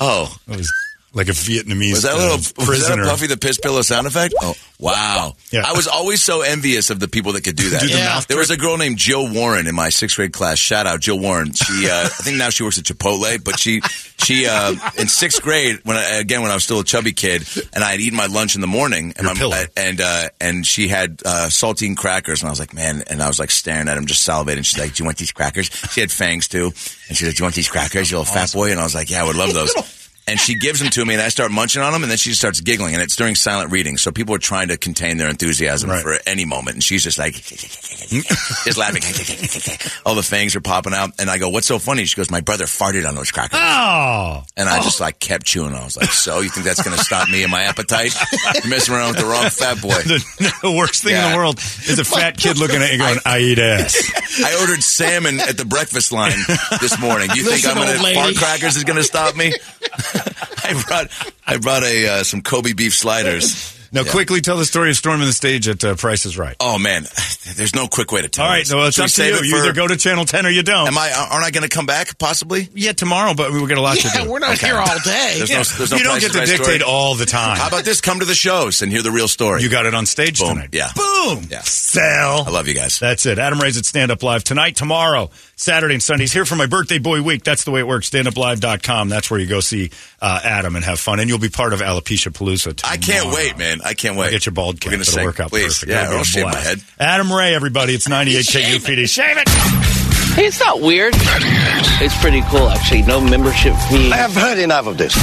[SPEAKER 2] Oh,
[SPEAKER 1] It was like a Vietnamese
[SPEAKER 2] was that a
[SPEAKER 1] uh,
[SPEAKER 2] little was that
[SPEAKER 1] prisoner.
[SPEAKER 2] a Puffy the piss pillow sound effect? Oh, wow!
[SPEAKER 1] Yeah.
[SPEAKER 2] I was always so envious of the people that could do that.
[SPEAKER 1] Do the
[SPEAKER 3] Yeah.
[SPEAKER 1] mouth
[SPEAKER 2] There was a girl named Jill Warren in my sixth grade class. Shout out Jill Warren. She, uh, I think now she works at Chipotle, but she, she, uh, in sixth grade, when I, again when I was still a chubby kid, and I had eaten my lunch in the morning, and
[SPEAKER 1] Your
[SPEAKER 2] my,
[SPEAKER 1] pillow.
[SPEAKER 2] and uh, and she had uh, saltine crackers, and I was like, man, and I was like staring at him, just salivating. She's like, do you want these crackers? She had fangs too, and she said, do you want these crackers, you little fat boy? And I was like, yeah, I would love those. And she gives them to me, and I start munching on them, and then she starts giggling, and it's during silent reading, so people are trying to contain their enthusiasm
[SPEAKER 1] Right.
[SPEAKER 2] for any moment, and she's just like, just laughing. All the fangs are popping out, and I go, "What's so funny?" She goes, "My brother farted on those crackers,"
[SPEAKER 1] Oh,
[SPEAKER 2] and I just like kept chewing. I was like, "So you think that's going to stop me and my appetite? You're messing around with the wrong fat boy."
[SPEAKER 1] the, the worst thing in the world is a fat kid looking at you going, "I eat ass."
[SPEAKER 2] I ordered salmon at the breakfast line this morning. Do you think
[SPEAKER 3] Listen,
[SPEAKER 2] I'm going to fart crackers is going to stop me? I brought I brought a uh, some Kobe beef sliders.
[SPEAKER 1] Now,
[SPEAKER 2] Yeah.
[SPEAKER 1] quickly tell the story of storming the stage at uh, Price is Right.
[SPEAKER 2] Oh man, There's no quick way to tell.
[SPEAKER 1] All right,
[SPEAKER 2] this.
[SPEAKER 1] so it's
[SPEAKER 2] Should we
[SPEAKER 1] up to
[SPEAKER 2] save
[SPEAKER 1] you.
[SPEAKER 2] it
[SPEAKER 1] You
[SPEAKER 2] for-
[SPEAKER 1] either go to Channel 10 or you don't.
[SPEAKER 2] Am I? Aren't I going to come back? Possibly.
[SPEAKER 1] yeah, tomorrow, but we got a lot to do.
[SPEAKER 3] we're not
[SPEAKER 2] Okay.
[SPEAKER 3] here all day.
[SPEAKER 2] There's no. There's no
[SPEAKER 1] you don't get to dictate
[SPEAKER 2] story.
[SPEAKER 1] all the time.
[SPEAKER 2] How about this? Come to the shows and hear the real story.
[SPEAKER 1] you got it on stage
[SPEAKER 2] Boom.
[SPEAKER 1] tonight.
[SPEAKER 2] Yeah.
[SPEAKER 1] Boom.
[SPEAKER 2] Yeah.
[SPEAKER 1] Sell.
[SPEAKER 2] I love you guys.
[SPEAKER 1] That's it. Adam Ray's at Stand Up Live tonight, tomorrow, Saturday, and Sundays. Here for my birthday boy week. That's the way it works. StandUpLive.com. That's where you go see uh, Adam and have fun. And you'll be part of Alopecia Palooza.
[SPEAKER 2] I can't wait, man. I can't wait.
[SPEAKER 1] I'll get your bald cap.
[SPEAKER 2] We're gonna
[SPEAKER 1] It'll
[SPEAKER 2] sing.
[SPEAKER 1] work out
[SPEAKER 2] Please.
[SPEAKER 1] perfect.
[SPEAKER 2] Yeah,
[SPEAKER 1] That'll
[SPEAKER 2] I'll
[SPEAKER 1] a
[SPEAKER 2] shave my
[SPEAKER 1] blast.
[SPEAKER 2] head.
[SPEAKER 1] Adam Ray, everybody. It's 98 KUPD. Shave it.
[SPEAKER 6] Hey, it's not weird. It's pretty cool, actually. No membership fee.
[SPEAKER 7] I have heard enough of this.